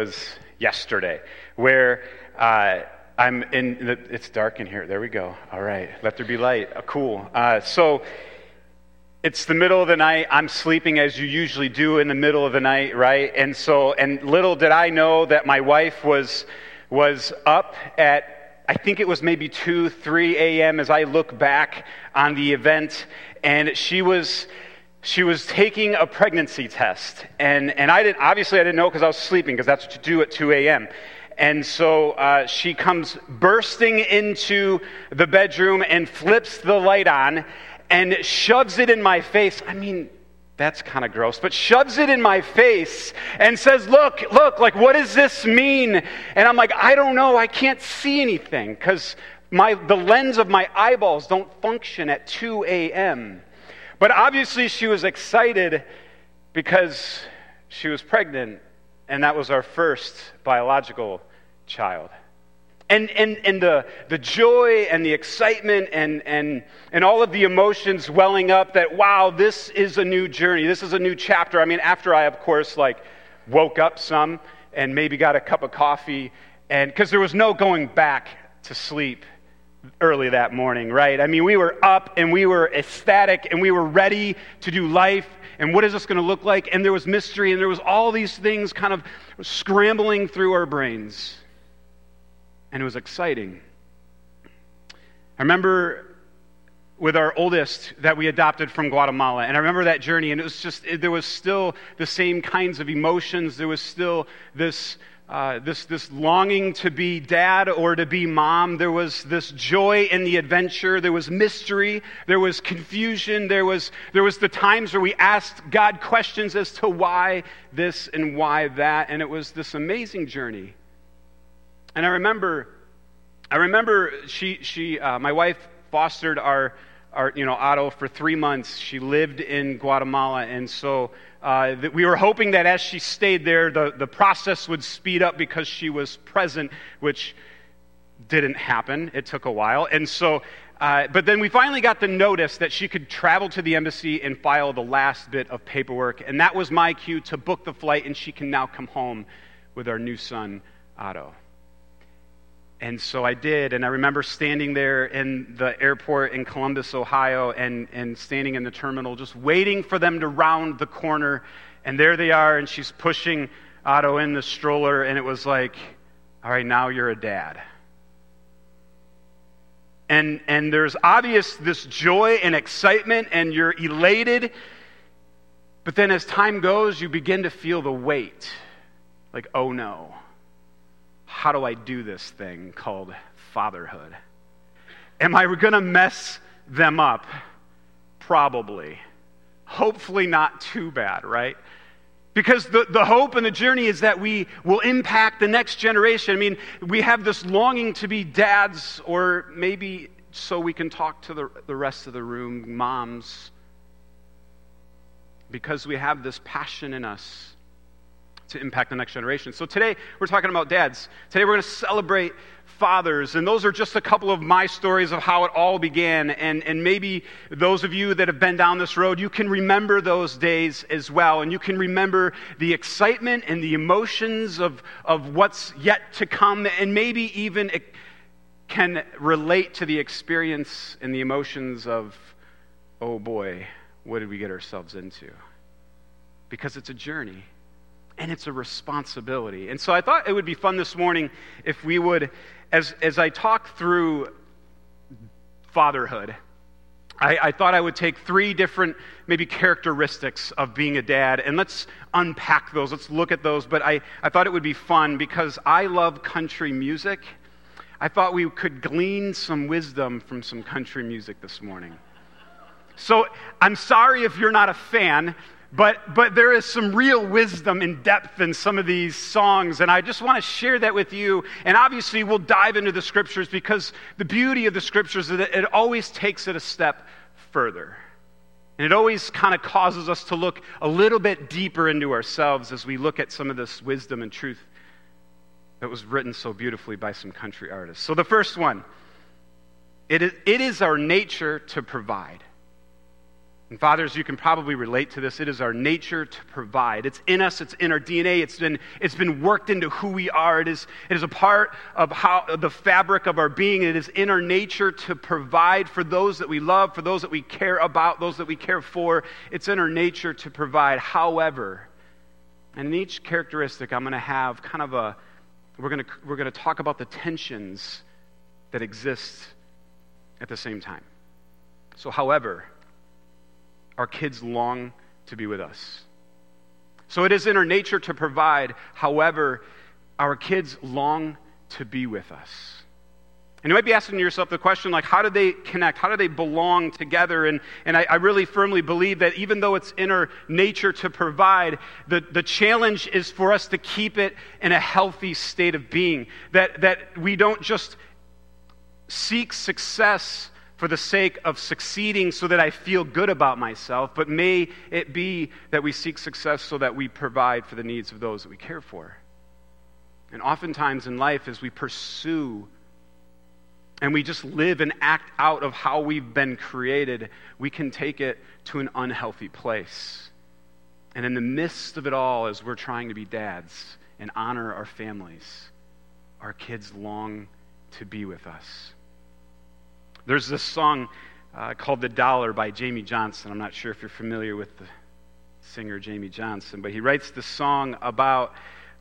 was yesterday, where uh, I'm in. The, it's dark in here. There we go. All right, let there be light. Uh, cool. Uh, so it's the middle of the night. I'm sleeping as you usually do in the middle of the night, right? And so, and little did I know that my wife was was up at. I think it was maybe 2, 3 a.m. as I look back on the event, and she was she was taking a pregnancy test. And, and I didn't, obviously, I didn't know because I was sleeping, because that's what you do at 2 a.m. And so uh, she comes bursting into the bedroom and flips the light on and shoves it in my face. I mean, that's kind of gross, but shoves it in my face and says, Look, look, like, what does this mean? And I'm like, I don't know. I can't see anything because my, the lens of my eyeballs don't function at 2 a.m. But obviously, she was excited because she was pregnant, and that was our first biological child. And, and, and the, the joy and the excitement and, and, and all of the emotions welling up that, wow, this is a new journey. This is a new chapter. I mean, after I, of course, like woke up some and maybe got a cup of coffee, and because there was no going back to sleep early that morning, right? I mean, we were up and we were ecstatic and we were ready to do life. And what is this going to look like? And there was mystery and there was all these things kind of scrambling through our brains. And it was exciting. I remember with our oldest that we adopted from Guatemala. And I remember that journey, and it was just, it, there was still the same kinds of emotions. There was still this uh, this, this longing to be dad or to be mom. There was this joy in the adventure. There was mystery. There was confusion. There was, there was the times where we asked God questions as to why this and why that. And it was this amazing journey. And I remember, I remember she, she, uh, my wife fostered our, our, you know, Otto for three months. She lived in Guatemala. And so uh, that we were hoping that as she stayed there, the, the process would speed up because she was present, which didn't happen. It took a while. And so, uh, but then we finally got the notice that she could travel to the embassy and file the last bit of paperwork. And that was my cue to book the flight, and she can now come home with our new son, Otto. And so I did, and I remember standing there in the airport in Columbus, Ohio, and, and standing in the terminal, just waiting for them to round the corner. And there they are, and she's pushing Otto in the stroller, and it was like, all right, now you're a dad. And, and there's obvious this joy and excitement, and you're elated. But then as time goes, you begin to feel the weight. Like, oh no how do I do this thing called fatherhood? Am I going to mess them up? Probably. Hopefully, not too bad, right? Because the, the hope and the journey is that we will impact the next generation. I mean, we have this longing to be dads, or maybe so we can talk to the, the rest of the room, moms, because we have this passion in us to impact the next generation. So today we're talking about dads. Today we're going to celebrate fathers. And those are just a couple of my stories of how it all began. And, and maybe those of you that have been down this road, you can remember those days as well. And you can remember the excitement and the emotions of, of what's yet to come. And maybe even it can relate to the experience and the emotions of, oh boy, what did we get ourselves into? Because it's a journey and it's a responsibility. And so I thought it would be fun this morning if we would, as, as I talk through fatherhood, I, I, thought I would take three different, maybe characteristics of being a dad, and let's unpack those. Let's look at those. But I, I thought it would be fun because I love country music. I thought we could glean some wisdom from some country music this morning. So I'm sorry if you're not a fan, but, but there is some real wisdom and depth in some of these songs, and I just want to share that with you. And obviously, we'll dive into the scriptures because the beauty of the scriptures is that it always takes it a step further. And it always kind of causes us to look a little bit deeper into ourselves as we look at some of this wisdom and truth that was written so beautifully by some country artists. So, the first one it is, it is our nature to provide. And fathers, you can probably relate to this. It is our nature to provide. It's in us, it's in our DNA, it's been, it's been worked into who we are. It is, it is a part of how the fabric of our being. It is in our nature to provide for those that we love, for those that we care about, those that we care for. It's in our nature to provide. However, and in each characteristic, I'm going to have kind of a, we're going to, we're going to talk about the tensions that exist at the same time. So, however, our kids long to be with us. So it is in our nature to provide. However, our kids long to be with us. And you might be asking yourself the question, like, how do they connect? How do they belong together? And, and I, I really firmly believe that even though it's in our nature to provide, the, the challenge is for us to keep it in a healthy state of being. That, that we don't just seek success for the sake of succeeding so that I feel good about myself, but may it be that we seek success so that we provide for the needs of those that we care for. And oftentimes in life, as we pursue and we just live and act out of how we've been created, we can take it to an unhealthy place. And in the midst of it all, as we're trying to be dads and honor our families, our kids long to be with us. There's this song uh, called The Dollar by Jamey Johnson. I'm not sure if you're familiar with the singer Jamey Johnson, but he writes the song about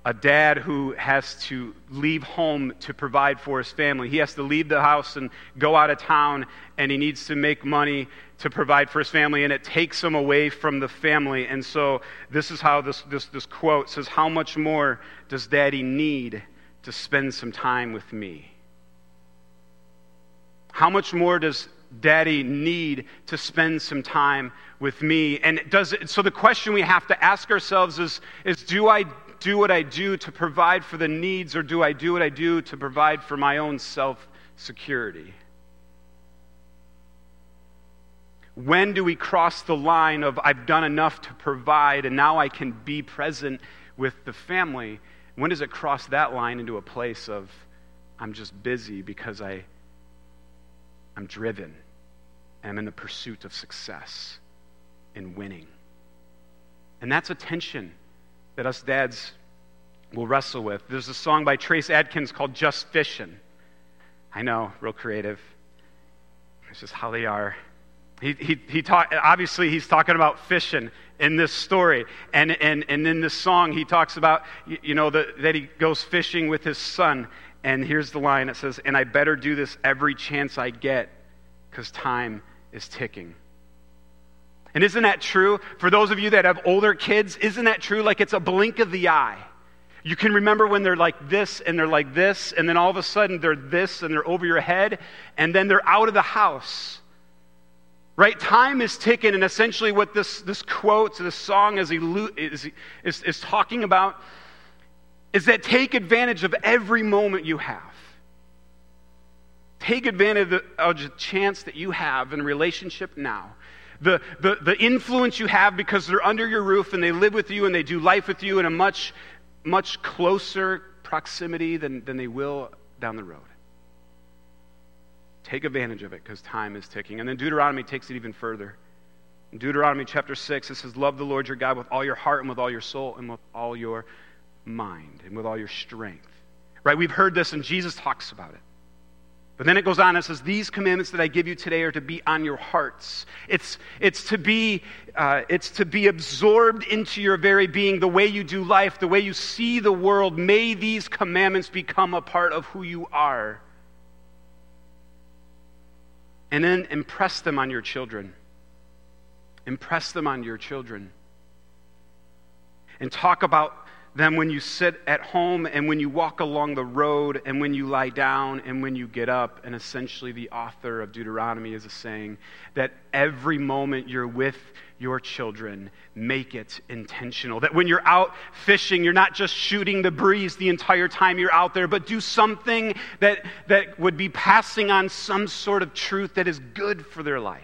a dad who has to leave home to provide for his family. He has to leave the house and go out of town, and he needs to make money to provide for his family, and it takes him away from the family. And so, this is how this, this, this quote says How much more does daddy need to spend some time with me? How much more does daddy need to spend some time with me? And does it, so the question we have to ask ourselves is, is do I do what I do to provide for the needs, or do I do what I do to provide for my own self security? When do we cross the line of I've done enough to provide and now I can be present with the family? When does it cross that line into a place of I'm just busy because I I'm driven. And I'm in the pursuit of success and winning. And that's a tension that us dads will wrestle with. There's a song by Trace Adkins called Just Fishing. I know, real creative. It's just how they are. He, he, he talk, obviously, he's talking about fishing in this story. And, and, and in this song, he talks about, you know, the, that he goes fishing with his son. And here's the line it says, And I better do this every chance I get because time is ticking. And isn't that true? For those of you that have older kids, isn't that true? Like it's a blink of the eye. You can remember when they're like this and they're like this, and then all of a sudden they're this and they're over your head, and then they're out of the house. Right? Time is ticking, and essentially what this, this quote, this song is, is, is, is talking about is that take advantage of every moment you have. Take advantage of the chance that you have in relationship now. The, the, the influence you have because they're under your roof and they live with you and they do life with you in a much, much closer proximity than, than they will down the road. Take advantage of it because time is ticking. And then Deuteronomy takes it even further. In Deuteronomy chapter 6, it says, Love the Lord your God with all your heart and with all your soul and with all your mind and with all your strength. Right? We've heard this and Jesus talks about it. But then it goes on and says, These commandments that I give you today are to be on your hearts. It's, it's, to be, uh, it's to be absorbed into your very being, the way you do life, the way you see the world. May these commandments become a part of who you are. And then impress them on your children. Impress them on your children. And talk about them when you sit at home and when you walk along the road and when you lie down and when you get up. And essentially, the author of Deuteronomy is saying that every moment you're with your children, make it intentional. That when you're out fishing, you're not just shooting the breeze the entire time you're out there, but do something that, that would be passing on some sort of truth that is good for their life.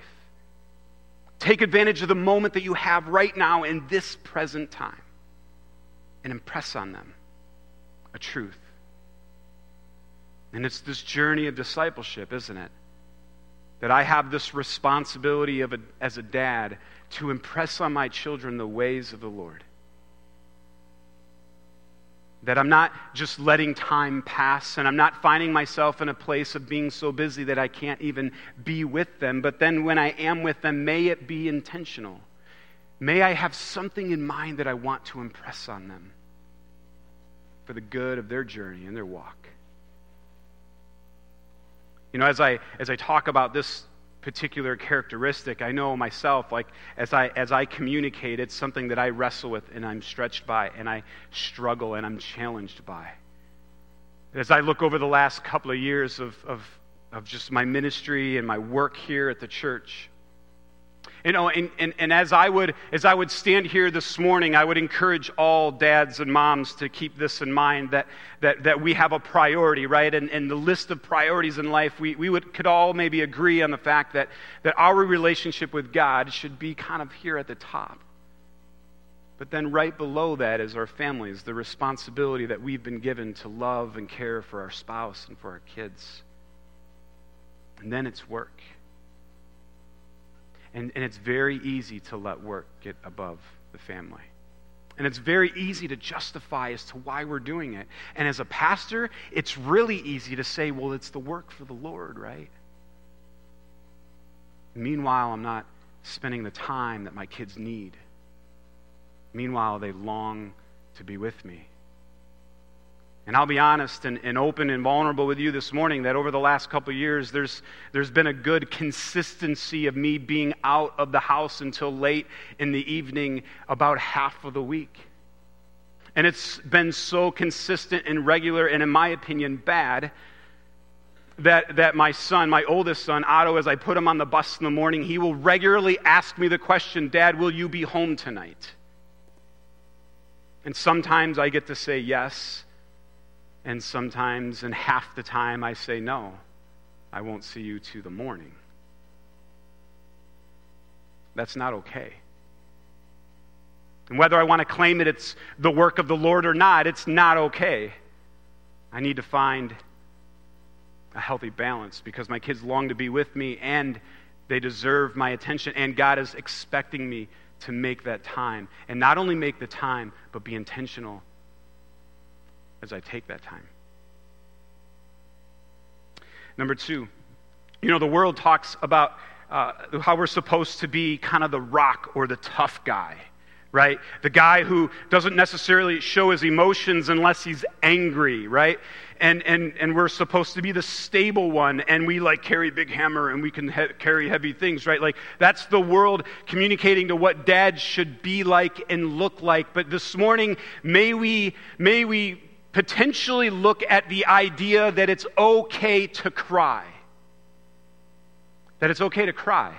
Take advantage of the moment that you have right now in this present time and impress on them a truth. And it's this journey of discipleship, isn't it? that I have this responsibility of a, as a dad to impress on my children the ways of the Lord. That I'm not just letting time pass and I'm not finding myself in a place of being so busy that I can't even be with them. But then when I am with them, may it be intentional. May I have something in mind that I want to impress on them for the good of their journey and their walk. You know, as I, as I talk about this particular characteristic, I know myself, like as I, as I communicate, it's something that I wrestle with and I'm stretched by and I struggle and I'm challenged by. As I look over the last couple of years of, of, of just my ministry and my work here at the church, you know, and, and, and as, I would, as I would stand here this morning, I would encourage all dads and moms to keep this in mind that, that, that we have a priority, right? And, and the list of priorities in life, we, we would, could all maybe agree on the fact that, that our relationship with God should be kind of here at the top. But then, right below that is our families, the responsibility that we've been given to love and care for our spouse and for our kids. And then it's work. And, and it's very easy to let work get above the family. And it's very easy to justify as to why we're doing it. And as a pastor, it's really easy to say, well, it's the work for the Lord, right? Meanwhile, I'm not spending the time that my kids need. Meanwhile, they long to be with me. And I'll be honest and, and open and vulnerable with you this morning that over the last couple years, there's, there's been a good consistency of me being out of the house until late in the evening about half of the week. And it's been so consistent and regular, and in my opinion, bad, that, that my son, my oldest son, Otto, as I put him on the bus in the morning, he will regularly ask me the question, Dad, will you be home tonight? And sometimes I get to say yes and sometimes, and half the time, I say, No, I won't see you to the morning. That's not okay. And whether I want to claim that it's the work of the Lord or not, it's not okay. I need to find a healthy balance because my kids long to be with me and they deserve my attention, and God is expecting me to make that time. And not only make the time, but be intentional as I take that time. Number two, you know, the world talks about uh, how we're supposed to be kind of the rock or the tough guy, right? The guy who doesn't necessarily show his emotions unless he's angry, right? And, and, and we're supposed to be the stable one, and we like carry big hammer and we can he- carry heavy things, right? Like that's the world communicating to what dad should be like and look like. But this morning, may we, may we potentially look at the idea that it's okay to cry. That it's okay to cry.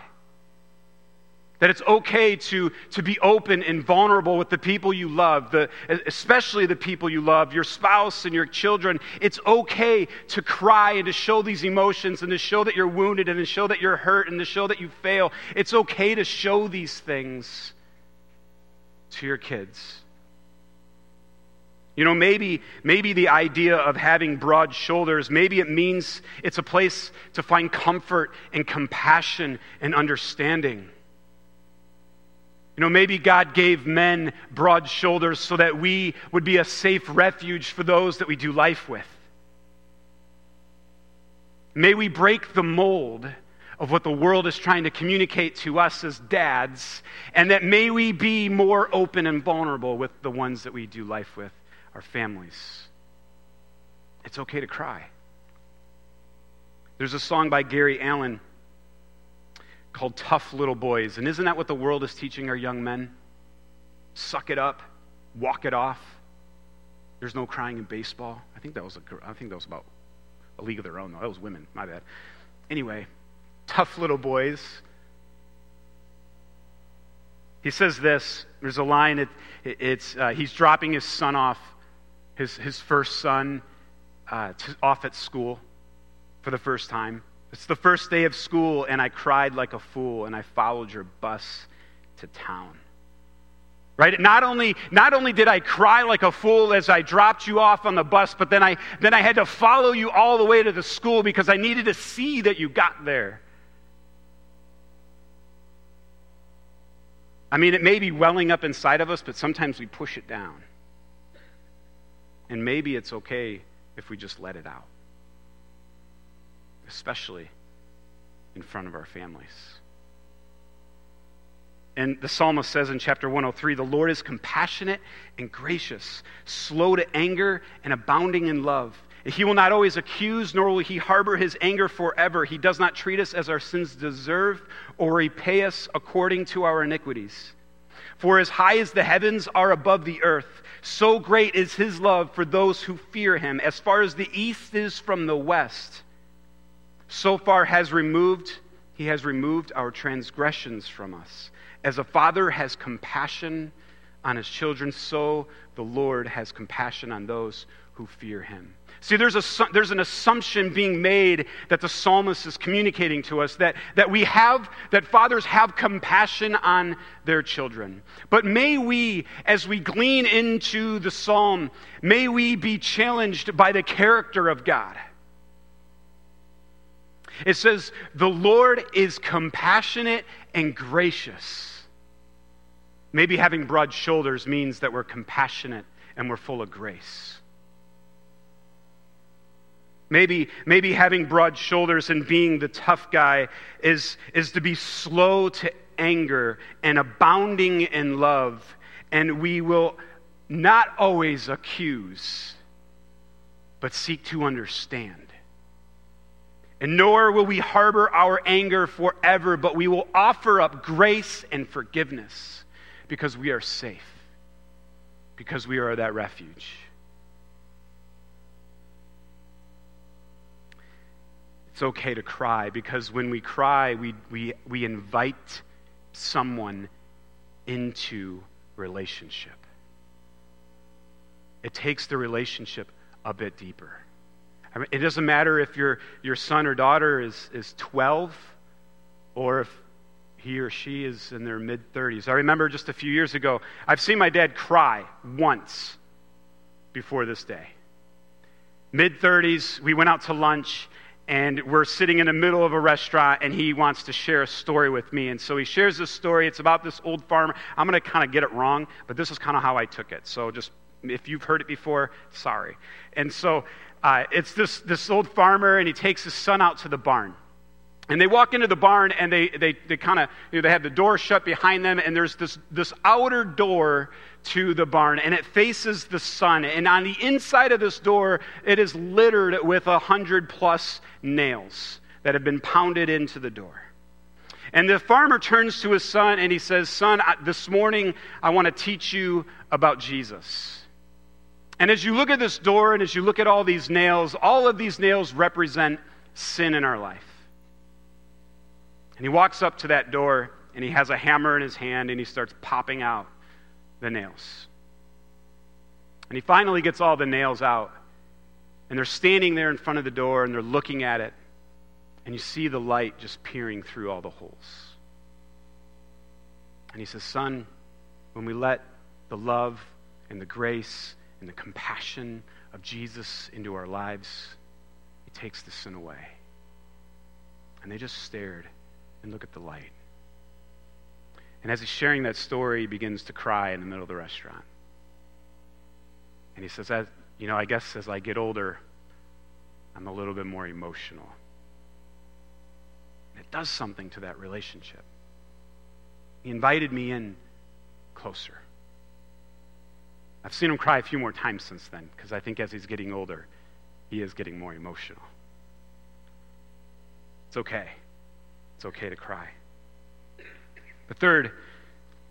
That it's okay to, to be open and vulnerable with the people you love, the, especially the people you love, your spouse and your children. It's okay to cry and to show these emotions and to show that you're wounded and to show that you're hurt and to show that you fail. It's okay to show these things to your kids. You know, maybe, maybe the idea of having broad shoulders, maybe it means it's a place to find comfort and compassion and understanding. You know, maybe God gave men broad shoulders so that we would be a safe refuge for those that we do life with. May we break the mold of what the world is trying to communicate to us as dads, and that may we be more open and vulnerable with the ones that we do life with our families. It's okay to cry. There's a song by Gary Allan called Tough Little Boys. And isn't that what the world is teaching our young men? Suck it up, walk it off. There's no crying in baseball. I think that was, a, I think that was about a league of their own, though. That was women. My bad. Anyway, tough little boys. He says this. There's a line. It, it, it's uh, he's dropping his son off his, his first son uh, to, off at school for the first time. It's the first day of school, and I cried like a fool, and I followed your bus to town. Right? Not only, not only did I cry like a fool as I dropped you off on the bus, but then I, then I had to follow you all the way to the school because I needed to see that you got there. I mean, it may be welling up inside of us, but sometimes we push it down. And maybe it's okay if we just let it out, especially in front of our families. And the psalmist says in chapter 103 the Lord is compassionate and gracious, slow to anger, and abounding in love. He will not always accuse, nor will he harbor his anger forever. He does not treat us as our sins deserve, or repay us according to our iniquities. For as high as the heavens are above the earth, so great is his love for those who fear him. As far as the east is from the west, so far has removed he has removed our transgressions from us. As a father has compassion on his children, so the Lord has compassion on those who fear him. See, there's, a, there's an assumption being made that the psalmist is communicating to us that, that we have, that fathers have compassion on their children. But may we, as we glean into the psalm, may we be challenged by the character of God. It says, The Lord is compassionate and gracious. Maybe having broad shoulders means that we're compassionate and we're full of grace. Maybe, maybe having broad shoulders and being the tough guy is, is to be slow to anger and abounding in love, and we will not always accuse, but seek to understand. And nor will we harbor our anger forever, but we will offer up grace and forgiveness because we are safe, because we are that refuge. It's okay to cry because when we cry, we, we, we invite someone into relationship. It takes the relationship a bit deeper. I mean, it doesn't matter if your, your son or daughter is, is 12 or if he or she is in their mid 30s. I remember just a few years ago, I've seen my dad cry once before this day. Mid 30s, we went out to lunch and we're sitting in the middle of a restaurant and he wants to share a story with me. And so he shares this story. It's about this old farmer. I'm going to kind of get it wrong but this is kind of how i took it. So just if you've heard it before sorry. And so uh, it's this, this old farmer and he takes his son out to the barn and they walk into the barn and they, they, they kind of, you know, they have the door shut behind them and there's this, this outer door to the barn and it faces the sun. And on the inside of this door, it is littered with a hundred plus nails that have been pounded into the door. And the farmer turns to his son and he says, Son, this morning I want to teach you about Jesus. And as you look at this door and as you look at all these nails, all of these nails represent sin in our life. And he walks up to that door and he has a hammer in his hand and he starts popping out the nails. And he finally gets all the nails out. And they're standing there in front of the door and they're looking at it. And you see the light just peering through all the holes. And he says, Son, when we let the love and the grace and the compassion of Jesus into our lives, he takes the sin away. And they just stared and look at the light. And as he's sharing that story, he begins to cry in the middle of the restaurant. And he says, as, You know, I guess as I get older, I'm a little bit more emotional. And it does something to that relationship. He invited me in closer. I've seen him cry a few more times since then because I think as he's getting older, he is getting more emotional. It's okay. It's okay to cry. The third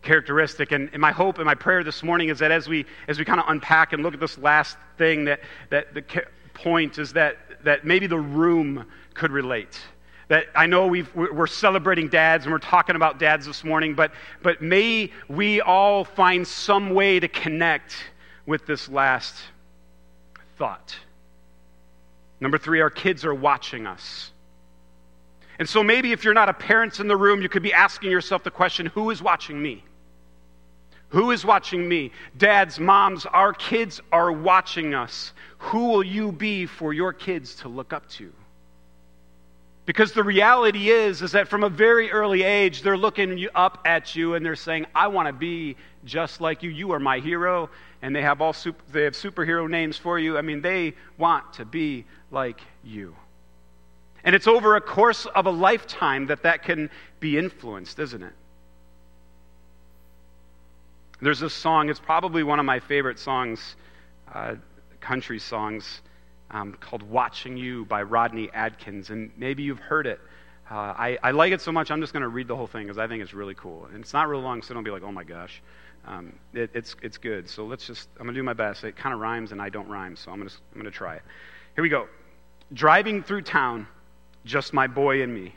characteristic, and, and my hope and my prayer this morning is that as we, as we kind of unpack and look at this last thing, that, that the point is that, that maybe the room could relate that I know we are celebrating dads and we're talking about dads this morning, but, but may we all find some way to connect with this last thought. Number three, our kids are watching us. And so maybe if you're not a parent in the room, you could be asking yourself the question who is watching me? Who is watching me? Dads, moms, our kids are watching us. Who will you be for your kids to look up to? Because the reality is, is that from a very early age, they're looking up at you and they're saying, I want to be just like you. You are my hero. And they have all super, they have superhero names for you. I mean, they want to be like you. And it's over a course of a lifetime that that can be influenced, isn't it? There's this song, it's probably one of my favorite songs, uh, country songs, um, called Watching You by Rodney Atkins. And maybe you've heard it. Uh, I, I, like it so much, I'm just going to read the whole thing because I think it's really cool. And it's not real long, so don't be like, oh my gosh. Um, it, it's, it's good. So let's just, I'm going to do my best. It kind of rhymes and I don't rhyme, so I'm going to I'm going to try it. Here we go. Driving through town, just my boy and me,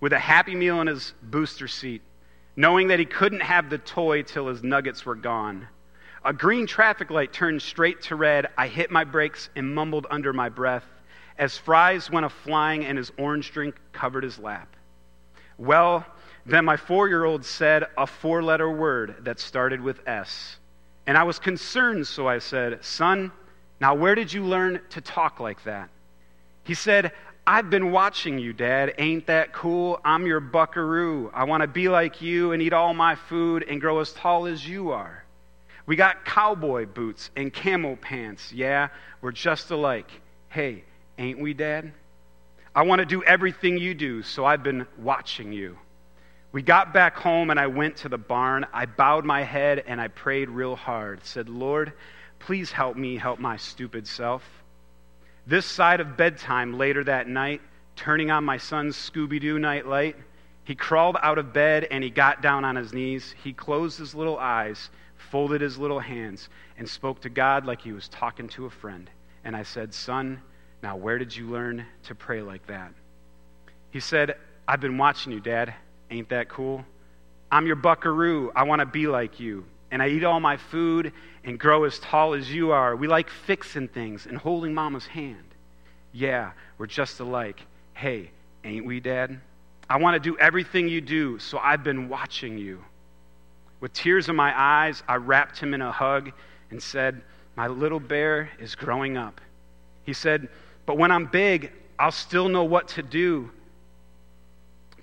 with a happy meal in his booster seat, knowing that he couldn't have the toy till his nuggets were gone. A green traffic light turned straight to red. I hit my brakes and mumbled under my breath as fries went a flying and his orange drink covered his lap. Well, then my four year old said a four letter word that started with S. And I was concerned, so I said, Son, now where did you learn to talk like that? He said, I've been watching you, Dad. Ain't that cool? I'm your buckaroo. I want to be like you and eat all my food and grow as tall as you are. We got cowboy boots and camel pants. Yeah, we're just alike. Hey, ain't we, Dad? I want to do everything you do, so I've been watching you. We got back home and I went to the barn. I bowed my head and I prayed real hard. Said, Lord, please help me help my stupid self. This side of bedtime later that night, turning on my son's Scooby Doo night light, he crawled out of bed and he got down on his knees. He closed his little eyes, folded his little hands, and spoke to God like he was talking to a friend. And I said, Son, now where did you learn to pray like that? He said, I've been watching you, Dad. Ain't that cool? I'm your buckaroo. I want to be like you and I eat all my food and grow as tall as you are. We like fixing things and holding mama's hand. Yeah, we're just alike. Hey, ain't we, Dad? I want to do everything you do, so I've been watching you. With tears in my eyes, I wrapped him in a hug and said, My little bear is growing up. He said, But when I'm big, I'll still know what to do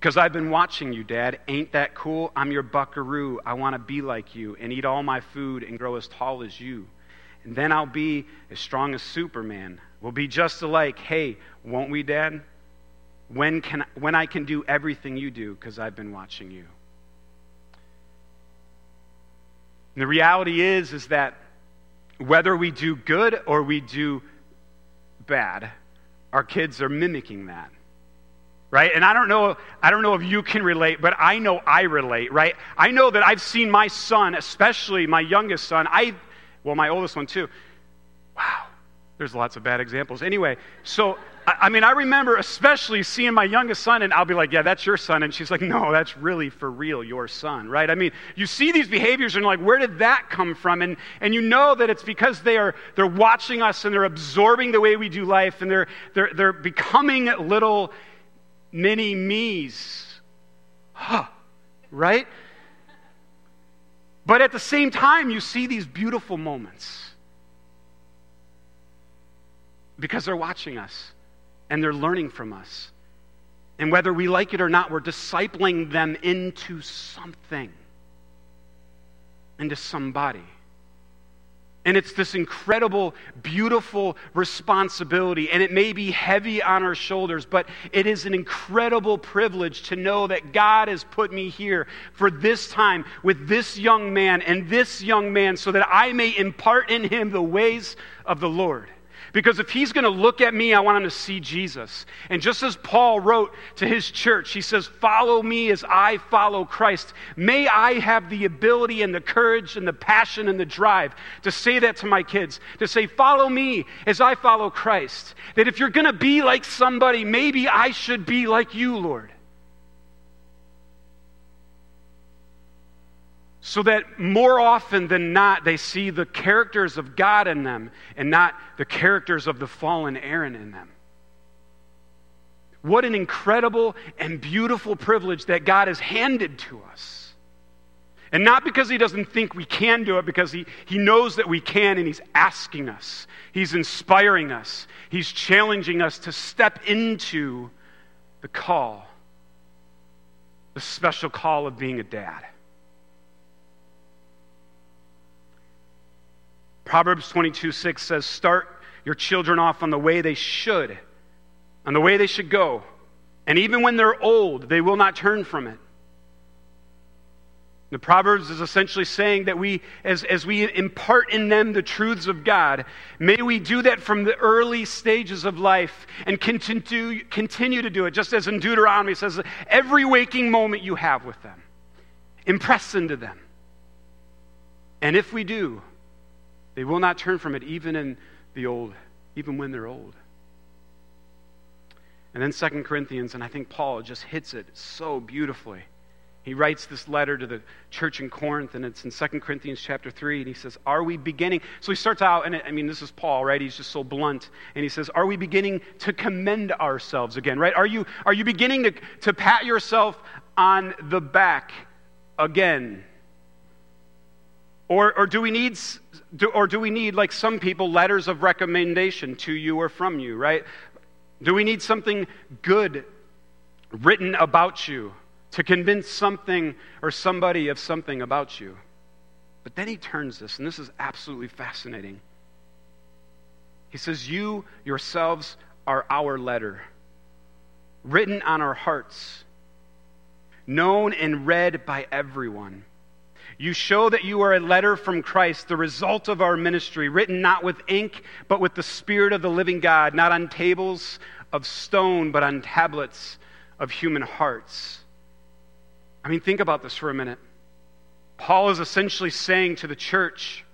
because I've been watching you, Dad. Ain't that cool? I'm your buckaroo. I want to be like you and eat all my food and grow as tall as you. And then I'll be as strong as Superman. We'll be just alike. Hey, won't we, Dad? When, can, when I can do everything you do because I've been watching you. And the reality is, is that whether we do good or we do bad, our kids are mimicking that right? And i don't know i don't know if you can relate but i know i relate right? I know that i've seen my son especially my youngest son i well my oldest one too. Wow there's lots of bad examples. Anyway so I, mean i remember especially seeing my youngest son and i'll be like yeah that's your son. And she's like no that's really for real your son right? I mean you see these behaviors and like where did that come from? And and you know that it's because they are they're watching us and they're absorbing the way we do life and they're they're they're becoming little many me's. Huh, right? But at the same time, you see these beautiful moments because they're watching us and they're learning from us. And whether we like it or not, we're discipling them into something, into somebody. And it's this incredible, beautiful responsibility. And it may be heavy on our shoulders, but it is an incredible privilege to know that God has put me here for this time with this young man and this young man so that I may impart in him the ways of the Lord. Because if he's going to look at me, I want him to see Jesus. And just as Paul wrote to his church, he says, Follow me as I follow Christ. May I have the ability and the courage and the passion and the drive to say that to my kids, to say, Follow me as I follow Christ. That if you're going to be like somebody, maybe I should be like you, Lord. So that more often than not, they see the characters of God in them and not the characters of the fallen Aaron in them. What an incredible and beautiful privilege that God has handed to us. And not because He doesn't think we can do it, because He, he knows that we can and He's asking us, He's inspiring us, He's challenging us to step into the call, the special call of being a dad. Proverbs 22 6 says, Start your children off on the way they should, on the way they should go. And even when they're old, they will not turn from it. The Proverbs is essentially saying that we, as, as we impart in them the truths of God, may we do that from the early stages of life and continue, continue to do it, just as in Deuteronomy says, every waking moment you have with them. Impress into them. And if we do, they will not turn from it even in the old, even when they're old. And then Second Corinthians, and I think Paul just hits it so beautifully. He writes this letter to the church in Corinth, and it's in 2 Corinthians chapter 3, and he says, Are we beginning? So he starts out, and I mean, this is Paul, right? He's just so blunt. And he says, Are we beginning to commend ourselves again, right? Are you, are you beginning to, to pat yourself on the back again? Or, or do we need, do, or do we need, like some people, letters of recommendation to you or from you, right? Do we need something good written about you? to convince something or somebody of something about you. But then he turns this, and this is absolutely fascinating. He says, You yourselves are our letter, written on our hearts, known and read by everyone. You show that you are a letter from Christ, the result of our ministry, written not with ink, but with the Spirit of the living God, not on tables of stone, but on tablets of human hearts. I mean, think about this for a minute. Paul is essentially saying to the church,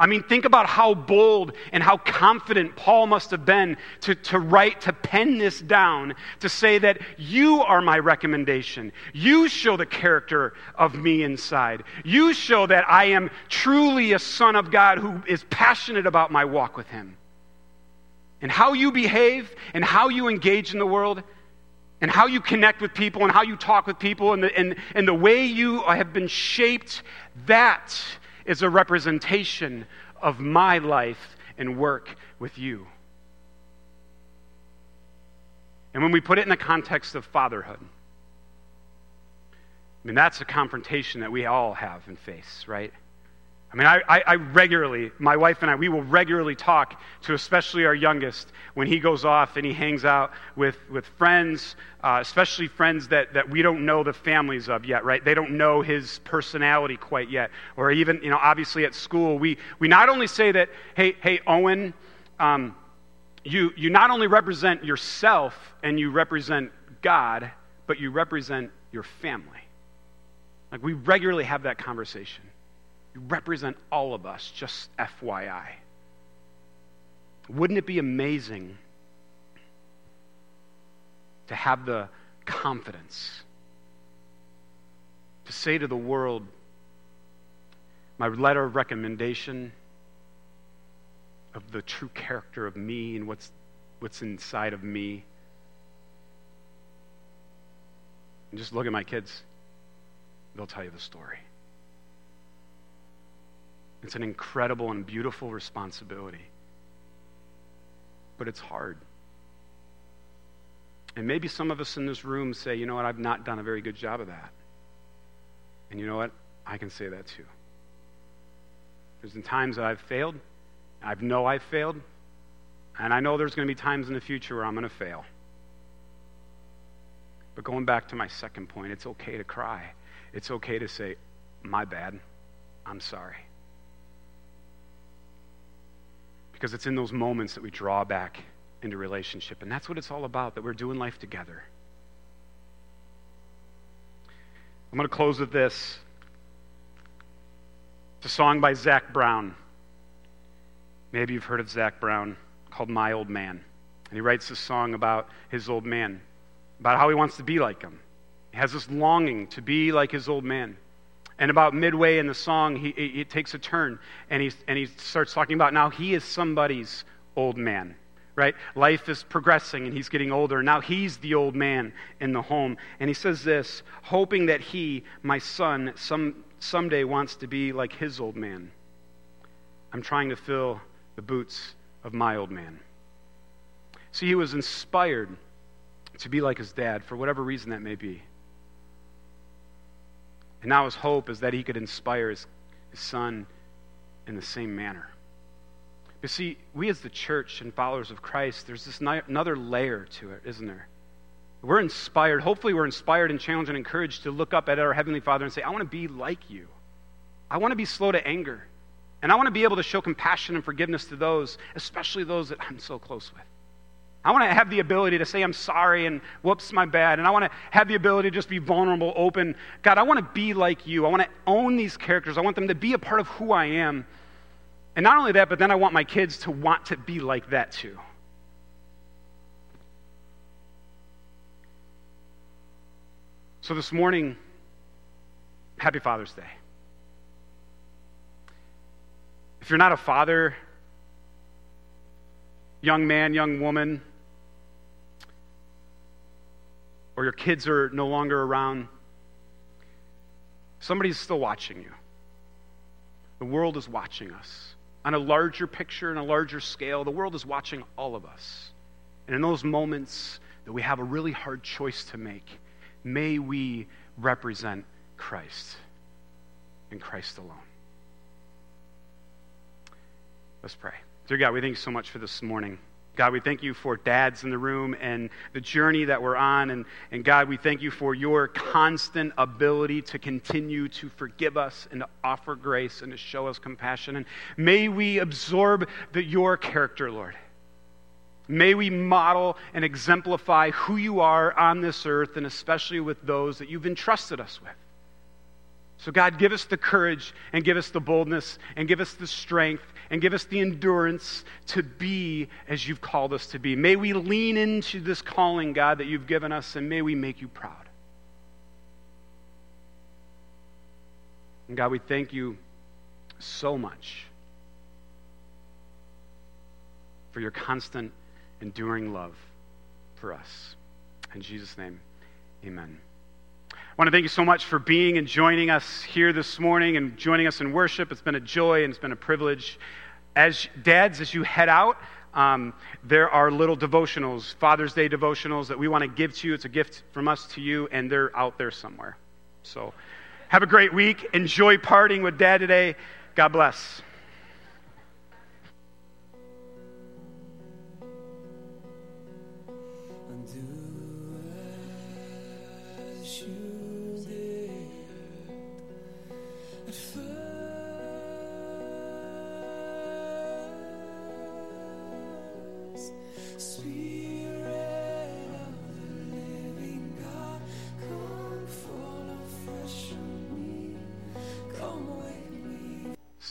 I mean, think about how bold and how confident Paul must have been to, to write, to pen this down, to say that you are my recommendation. You show the character of me inside. You show that I am truly a son of God who is passionate about my walk with Him. And how you behave and how you engage in the world and how you connect with people and how you talk with people and the, and, and the way you have been shaped, that is a representation of my life and work with you. And when we put it in the context of fatherhood, I mean, that's a confrontation that we all have and face, right? I mean, I, I, I, regularly, my wife and I, we will regularly talk to especially our youngest when he goes off and he hangs out with, with friends, uh, especially friends that, that we don't know the families of yet, right? They don't know his personality quite yet. Or even, you know, obviously at school, we, we not only say that, hey, hey, Owen, um, you, you not only represent yourself and you represent God, but you represent your family. Like, we regularly have that conversation. You represent all of us, just FYI. Wouldn't it be amazing to have the confidence to say to the world, my letter of recommendation of the true character of me and what's, what's inside of me? And just look at my kids, they'll tell you the story. It's an incredible and beautiful responsibility. But it's hard. And maybe some of us in this room say, you know what, I've not done a very good job of that. And you know what? I can say that too. There's been times that I've failed. I know I've failed. And I know there's going to be times in the future where I'm going to fail. But going back to my second point, it's okay to cry. It's okay to say, my bad. I'm sorry. Because it's in those moments that we draw back into relationship. And that's what it's all about, that we're doing life together. I'm going to close with this. It's a song by Zac Brown. Maybe you've heard of Zac Brown called My Old Man. And he writes this song about his old man, about how he wants to be like him. He has this longing to be like his old man. And about midway in the song, he, takes a turn and he, and he starts talking about now he is somebody's old man, right? Life is progressing and he's getting older. Now he's the old man in the home. And he says this hoping that he, my son, some, someday wants to be like his old man. I'm trying to fill the boots of my old man. See, he was inspired to be like his dad for whatever reason that may be. And now his hope is that he could inspire his, his son in the same manner. You see, we as the church and followers of Christ, there's this ni- another layer to it, isn't there? We're inspired, hopefully, we're inspired and challenged and encouraged to look up at our Heavenly Father and say, I want to be like you. I want to be slow to anger. And I want to be able to show compassion and forgiveness to those, especially those that I'm so close with. I want to have the ability to say, I'm sorry and whoops, my bad. And I want to have the ability to just be vulnerable, open. God, I want to be like you. I want to own these characters. I want them to be a part of who I am. And not only that, but then I want my kids to want to be like that too. So this morning, happy Father's Day. If you're not a father, young man, young woman, or your kids are no longer around, somebody's still watching you. The world is watching us. On a larger picture and a larger scale, the world is watching all of us. And in those moments that we have a really hard choice to make, may we represent Christ and Christ alone. Let's pray. Dear God, we thank you so much for this morning. God, we thank you for dads in the room and the journey that we're on. And, and God, we thank you for your constant ability to continue to forgive us and to offer grace and to show us compassion. And may we absorb the, your character, Lord. May we model and exemplify who you are on this earth, and especially with those that you've entrusted us with. So, God, give us the courage and give us the boldness and give us the strength and give us the endurance to be as you've called us to be. May we lean into this calling, God, that you've given us, and may we make you proud. And God, we thank you so much for your constant enduring love for us. In Jesus' name, amen. I want to thank you so much for being and joining us here this morning and joining us in worship. It's been a joy and it's been a privilege. As dads, as you head out, um, there are little devotionals, Father's Day devotionals that we want to give to you. It's a gift from us to you, and they're out there somewhere. So have a great week. Enjoy partying with dad today. God bless.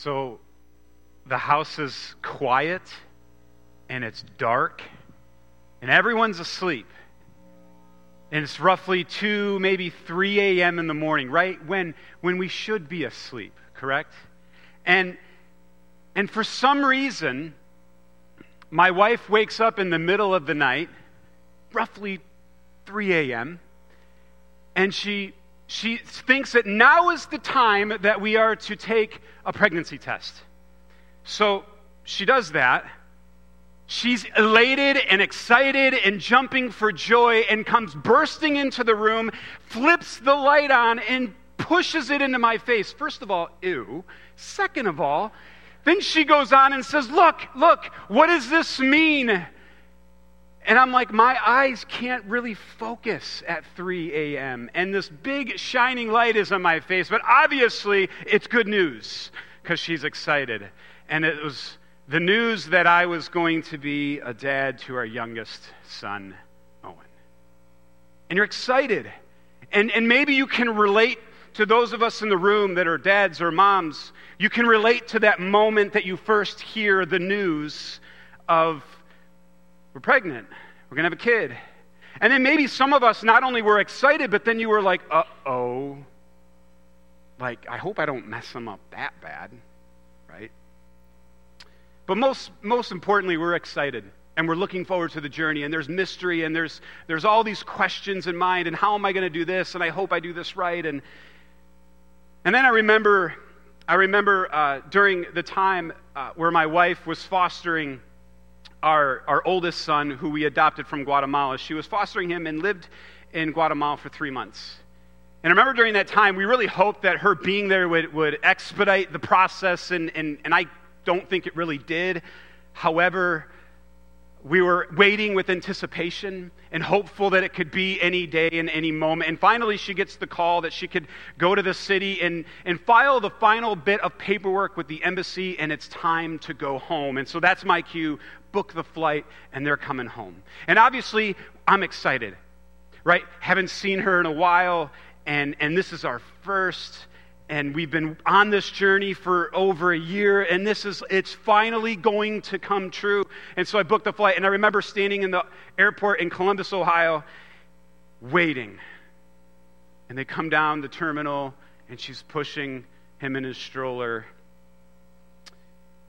So the house is quiet and it's dark and everyone's asleep. And it's roughly 2, maybe 3 a.m. in the morning, right? When, when we should be asleep, correct? And, and for some reason, my wife wakes up in the middle of the night, roughly 3 a.m., and she she thinks that now is the time that we are to take a pregnancy test. So she does that. She's elated and excited and jumping for joy and comes bursting into the room, flips the light on, and pushes it into my face. First of all, ew. Second of all, then she goes on and says, Look, look, what does this mean? And I'm like, my eyes can't really focus at 3 a.m. And this big shining light is on my face. But obviously, it's good news because she's excited. And it was the news that I was going to be a dad to our youngest son, Owen. And you're excited. And, and maybe you can relate to those of us in the room that are dads or moms. You can relate to that moment that you first hear the news of we're pregnant. We're going to have a kid. And then maybe some of us not only were excited, but then you were like, uh oh. Like, I hope I don't mess them up that bad, right? But most, most importantly, we're excited and we're looking forward to the journey and there's mystery and there's, there's all these questions in mind and how am i going to do this and i hope i do this right and, and then i remember i remember uh, during the time uh, where my wife was fostering our, our oldest son, who we adopted from Guatemala. She was fostering him and lived in Guatemala for three months. And I remember during that time, we really hoped that her being there would, would expedite the process, and, and, and I don't think it really did. However, we were waiting with anticipation and hopeful that it could be any day and any moment. And finally, she gets the call that she could go to the city and, and file the final bit of paperwork with the embassy, and it's time to go home. And so that's my cue book the flight, and they're coming home. And obviously, I'm excited, right? Haven't seen her in a while, and, and this is our first and we've been on this journey for over a year and this is it's finally going to come true. And so i booked the flight and i remember standing in the airport in columbus ohio waiting. And they come down the terminal and she's pushing him in his stroller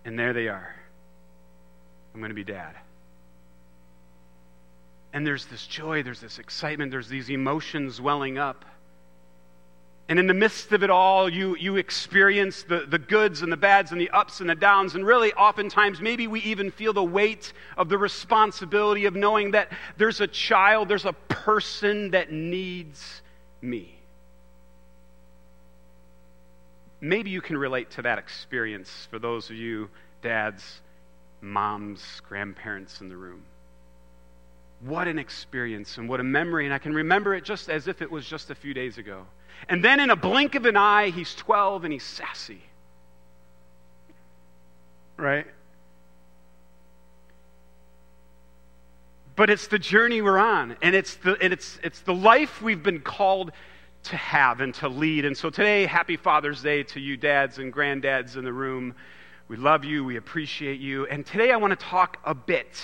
and there they are. I'm going to be dad. And there's this joy there's this excitement there's these emotions welling up and in the midst of it all, you, you experience the, the goods and the bads and the ups and the downs. And really, oftentimes, maybe we even feel the weight of the responsibility of knowing that there's a child, there's a person that needs me. Maybe you can relate to that experience for those of you dads, moms, grandparents in the room. What an experience and what a memory. And I can remember it just as if it was just a few days ago. And then in a blink of an eye, he's 12 and he's sassy. Right? But it's the journey we're on, and it's the, and it's, it's the life we've been called to have and to lead. And so today, happy Father's Day to you dads and granddads in the room. We love you, we appreciate you. And today I want to talk a bit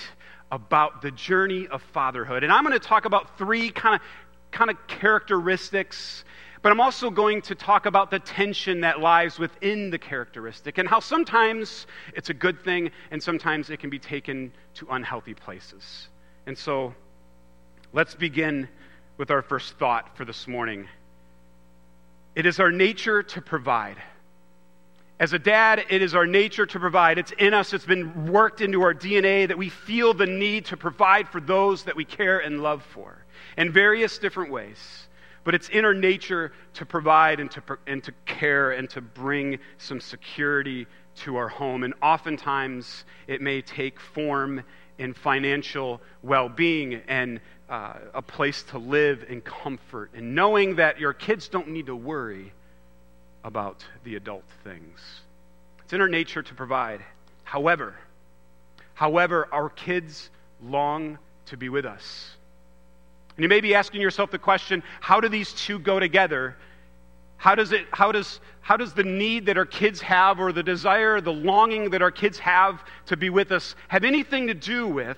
about the journey of fatherhood. And I'm going to talk about three kind of kind of characteristics but I'm also going to talk about the tension that lies within the characteristic and how sometimes it's a good thing and sometimes it can be taken to unhealthy places. And so let's begin with our first thought for this morning. It is our nature to provide. As a dad, it is our nature to provide. It's in us, it's been worked into our DNA that we feel the need to provide for those that we care and love for in various different ways but it's in our nature to provide and to, and to care and to bring some security to our home. And oftentimes it may take form in financial well being and uh, a place to live in comfort and knowing that your kids don't need to worry about the adult things. It's in our nature to provide. However, however, our kids long to be with us. And you may be asking yourself the question how do these two go together? How does, it, how, does, how does the need that our kids have, or the desire, the longing that our kids have to be with us, have anything to do with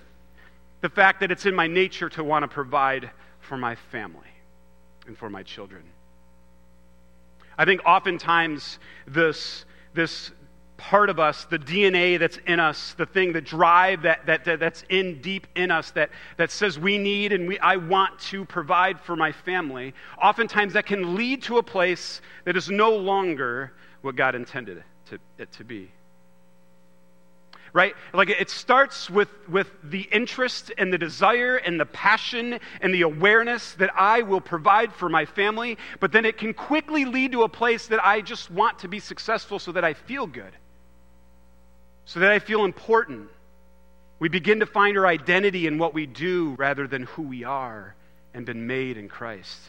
the fact that it's in my nature to want to provide for my family and for my children? I think oftentimes this, this part of us, the DNA that's in us, the thing, the drive that, that, that, that's in deep in us that, that says we need and we, I want to provide for my family, oftentimes that can lead to a place that is no longer what God intended to, it to be. Right? Like it starts with, with the interest and the desire and the passion and the awareness that I will provide for my family, but then it can quickly lead to a place that I just want to be successful so that I feel good so that I feel important. We begin to find our identity in what we do rather than who we are and been made in Christ.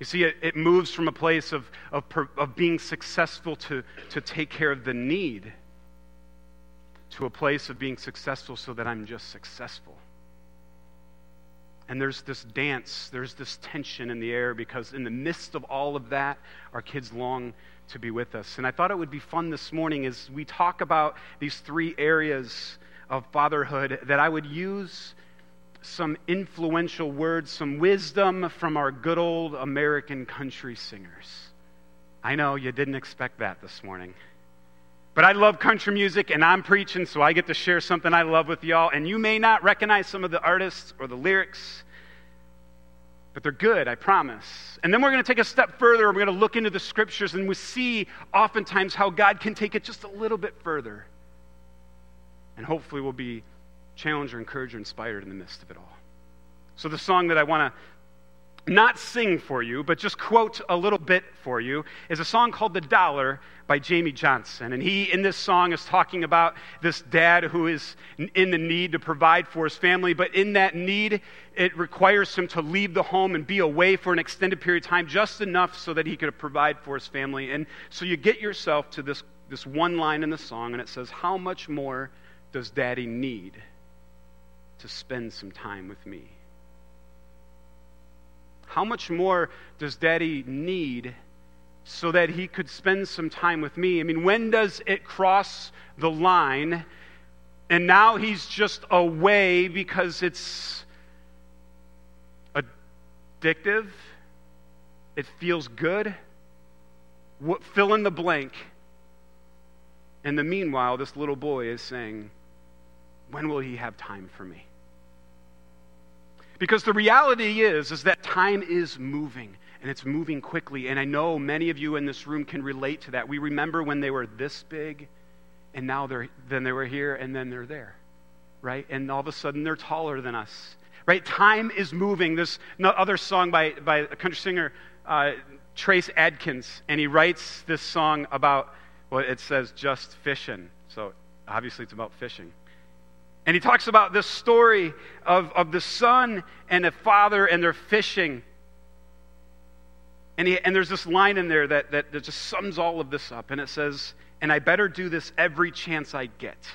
You see, it, it moves from a place of, of, of being successful to, to take care of the need to a place of being successful so that I'm just successful. And there's this dance, there's this tension in the air because, in the midst of all of that, our kids long to be with us. And I thought it would be fun this morning as we talk about these three areas of fatherhood that I would use some influential words, some wisdom from our good old American country singers. I know you didn't expect that this morning. But I love country music and I'm preaching, so I get to share something I love with y'all. And you may not recognize some of the artists or the lyrics, but they're good, I promise. And then we're going to take a step further. We're going to look into the scriptures and we see oftentimes how God can take it just a little bit further. and hopefully we'll be challenged or encouraged or inspired in the midst of it all. So, the song that I want to not sing for you, but just quote a little bit for you, is a song called The Dollar by Jamey Johnson. And he, in this song, is talking about this dad who is in the need to provide for his family, but in that need, it requires him to leave the home and be away for an extended period of time, just enough so that he could provide for his family. And so you get yourself to this, this one line in the song, and it says, How much more does daddy need to spend some time with me? How much more does daddy need so that he could spend some time with me? I mean, when does it cross the line? And now he's just away because it's addictive, it feels good. What, fill in the blank. In the meanwhile, this little boy is saying, When will he have time for me? Because the reality is, is that time is moving and it's moving quickly. And I know many of you in this room can relate to that. We remember when they were this big and now they're, then they were here and then they're there, right? And all of a sudden they're taller than us, right? Time is moving. This other song by, by a country singer, uh, Trace Adkins, and he writes this song about, well, it says just fishing. So obviously it's about fishing. And he talks about this story of, of the son and the father, and they're fishing. And, he, and there's this line in there that, that, that just sums all of this up. And it says, And I better do this every chance I get,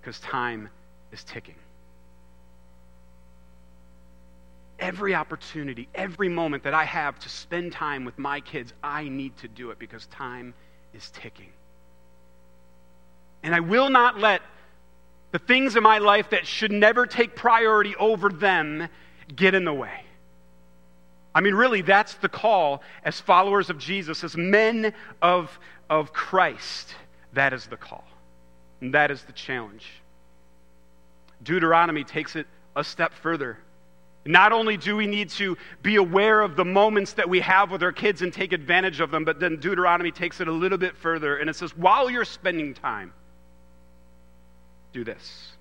because time is ticking. Every opportunity, every moment that I have to spend time with my kids, I need to do it because time is ticking. And I will not let the things in my life that should never take priority over them get in the way. I mean, really, that's the call as followers of Jesus, as men of, of Christ. That is the call. And that is the challenge. Deuteronomy takes it a step further. Not only do we need to be aware of the moments that we have with our kids and take advantage of them, but then Deuteronomy takes it a little bit further and it says, while you're spending time, do this.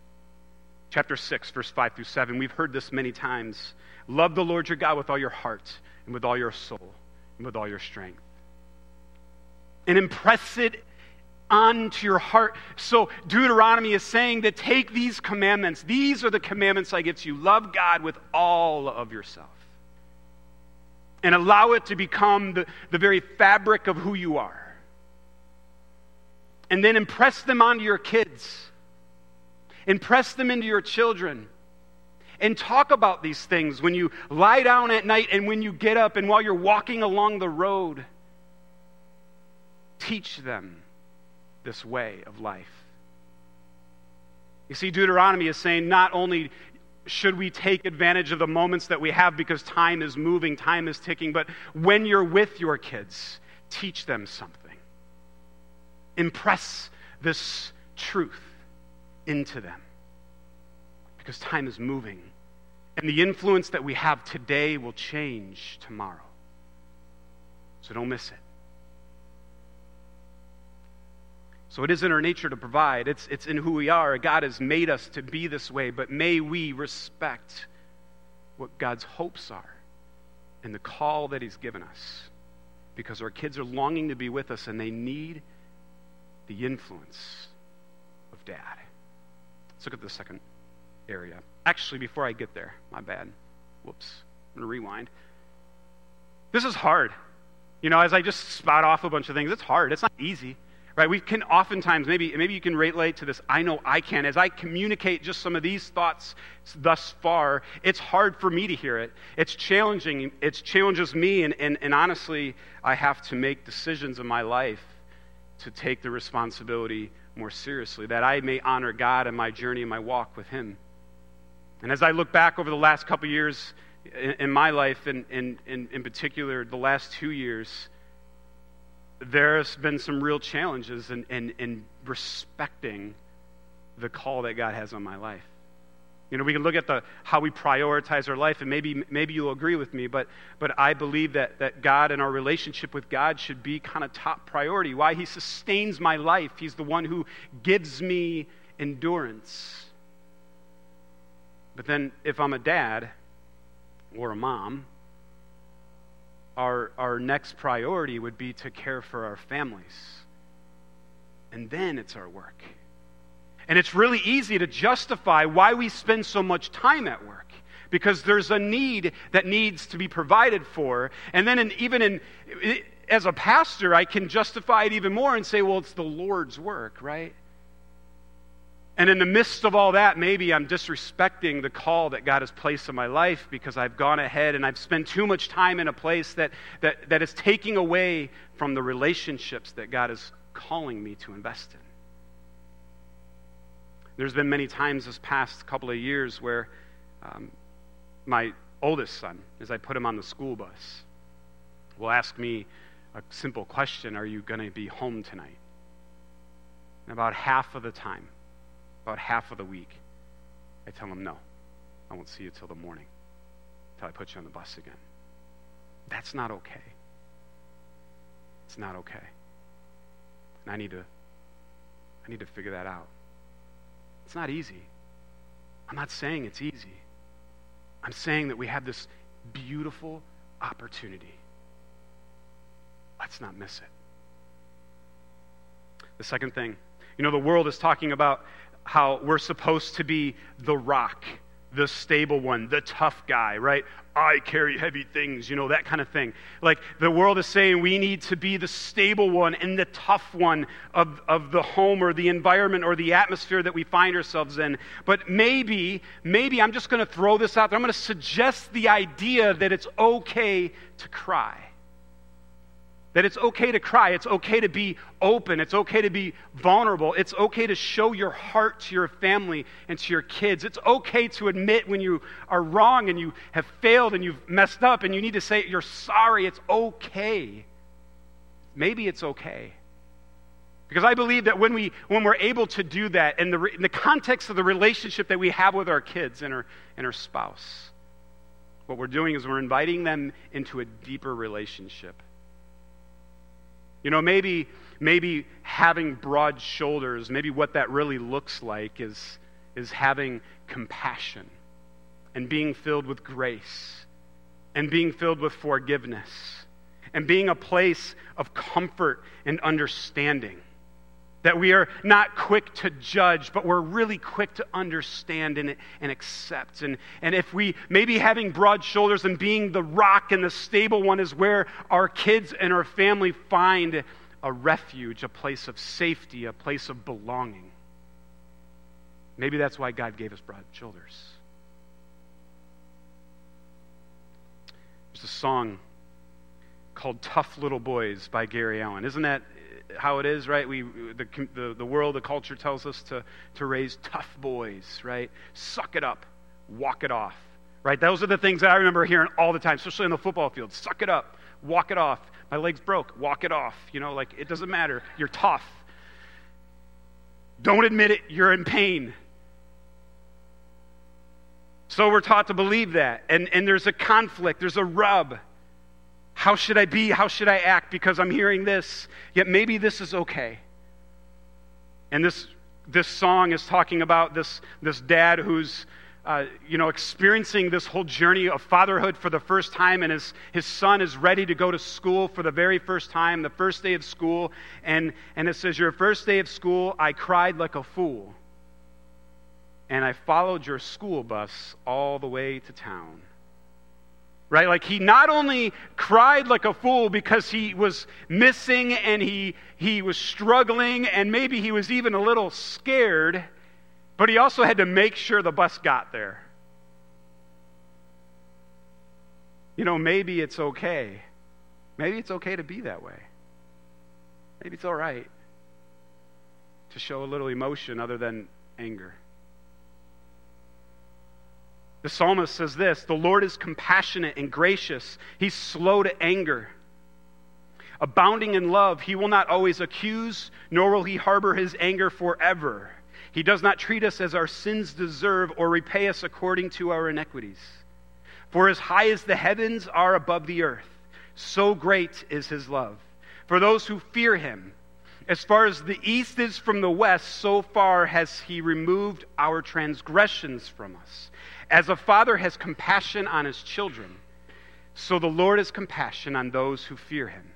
Chapter 6, verse 5 through 7. We've heard this many times. Love the Lord your God with all your heart and with all your soul and with all your strength. And impress it onto your heart. So Deuteronomy is saying that take these commandments. These are the commandments I give to you. Love God with all of yourself. And allow it to become the, the very fabric of who you are. And then impress them onto your kids and press them into your children. And talk about these things when you lie down at night and when you get up and while you're walking along the road. Teach them this way of life. You see, Deuteronomy is saying not only should we take advantage of the moments that we have because time is moving, time is ticking, but when you're with your kids, teach them something. Impress this truth into them because time is moving. And the influence that we have today will change tomorrow. So don't miss it. So it is in our nature to provide, it's, it's in who we are. God has made us to be this way, but may we respect what God's hopes are and the call that He's given us because our kids are longing to be with us and they need the influence of dad. Let's look at the second area. Actually, before I get there, my bad. Whoops. I'm going to rewind. This is hard. You know, as I just spout off a bunch of things, it's hard. It's not easy. Right? We can oftentimes, maybe, maybe you can relate to this. I know I can. As I communicate just some of these thoughts thus far, it's hard for me to hear it. It's challenging. It challenges me, and, and, and honestly, I have to make decisions in my life to take the responsibility more seriously, that I may honor God in my journey and my walk with Him. And as I look back over the last couple years in, in my life, and in, in, in particular the last two years, there's been some real challenges in, in, in respecting the call that God has on my life. You know, we can look at the, how we prioritize our life, and maybe, maybe you'll agree with me, but, but I believe that, that God and our relationship with God should be kind of top priority. Why? He sustains my life. He's the one who gives me endurance. But then, if I'm a dad or a mom, our, our next priority would be to care for our families. And then it's our work. And it's really easy to justify why we spend so much time at work because there's a need that needs to be provided for. And then, in, even in, as a pastor, I can justify it even more and say, well, it's the Lord's work, right? And in the midst of all that, maybe I'm disrespecting the call that God has placed in my life because I've gone ahead and I've spent too much time in a place that, that, that is taking away from the relationships that God is calling me to invest in. There's been many times this past couple of years where um, my oldest son, as I put him on the school bus, will ask me a simple question Are you going to be home tonight? And about half of the time, about half of the week, I tell him, No, I won't see you till the morning, till I put you on the bus again. That's not okay. It's not okay. And I need to I need to figure that out. It's not easy. I'm not saying it's easy. I'm saying that we have this beautiful opportunity. Let's not miss it. The second thing, you know, the world is talking about how we're supposed to be the rock the stable one, the tough guy, right? I carry heavy things, you know, that kind of thing. Like the world is saying we need to be the stable one and the tough one of, of the home or the environment or the atmosphere that we find ourselves in. But maybe, maybe I'm just going to throw this out there. I'm going to suggest the idea that it's okay to cry. That it's okay to cry. It's okay to be open. It's okay to be vulnerable. It's okay to show your heart to your family and to your kids. It's okay to admit when you are wrong and you have failed and you've messed up and you need to say you're sorry. It's okay. Maybe it's okay. Because I believe that when, we, when we're able to do that in the, in the context of the relationship that we have with our kids and our, and our spouse, what we're doing is we're inviting them into a deeper relationship you know, maybe, maybe having broad shoulders, maybe what that really looks like is, is having compassion and being filled with grace and being filled with forgiveness and being a place of comfort and understanding. That we are not quick to judge, but we're really quick to understand and, and accept. And, and if we, maybe having broad shoulders and being the rock and the stable one is where our kids and our family find a refuge, a place of safety, a place of belonging. Maybe that's why God gave us broad shoulders. There's a song called Tough Little Boys by Gary Allan. Isn't that how it is, right? We, the, the, the world, the culture tells us to, to raise tough boys, right? Suck it up, walk it off, right? Those are the things that I remember hearing all the time, especially in the football field. Suck it up, walk it off. My leg's broke, walk it off. You know, like it doesn't matter. You're tough. Don't admit it, you're in pain. So we're taught to believe that. And, and there's a conflict, there's a rub. How should I be? How should I act? Because I'm hearing this, yet maybe this is okay. And this, this song is talking about this, this dad who's uh, you know, experiencing this whole journey of fatherhood for the first time, and his, his son is ready to go to school for the very first time, the first day of school. And, and it says, Your first day of school, I cried like a fool. And I followed your school bus all the way to town right? Like he not only cried like a fool because he was missing and he, he was struggling and maybe he was even a little scared, but he also had to make sure the bus got there. You know, maybe it's okay. Maybe it's okay to be that way. Maybe it's all right to show a little emotion other than anger. The psalmist says this The Lord is compassionate and gracious, He's slow to anger. Abounding in love, He will not always accuse, nor will He harbor His anger forever. He does not treat us as our sins deserve or repay us according to our iniquities. For as high as the heavens are above the earth, so great is His love. For those who fear Him, As far as the east is from the west, so far has he removed our transgressions from us. As a father has compassion on his children, so the Lord has compassion on those who fear him.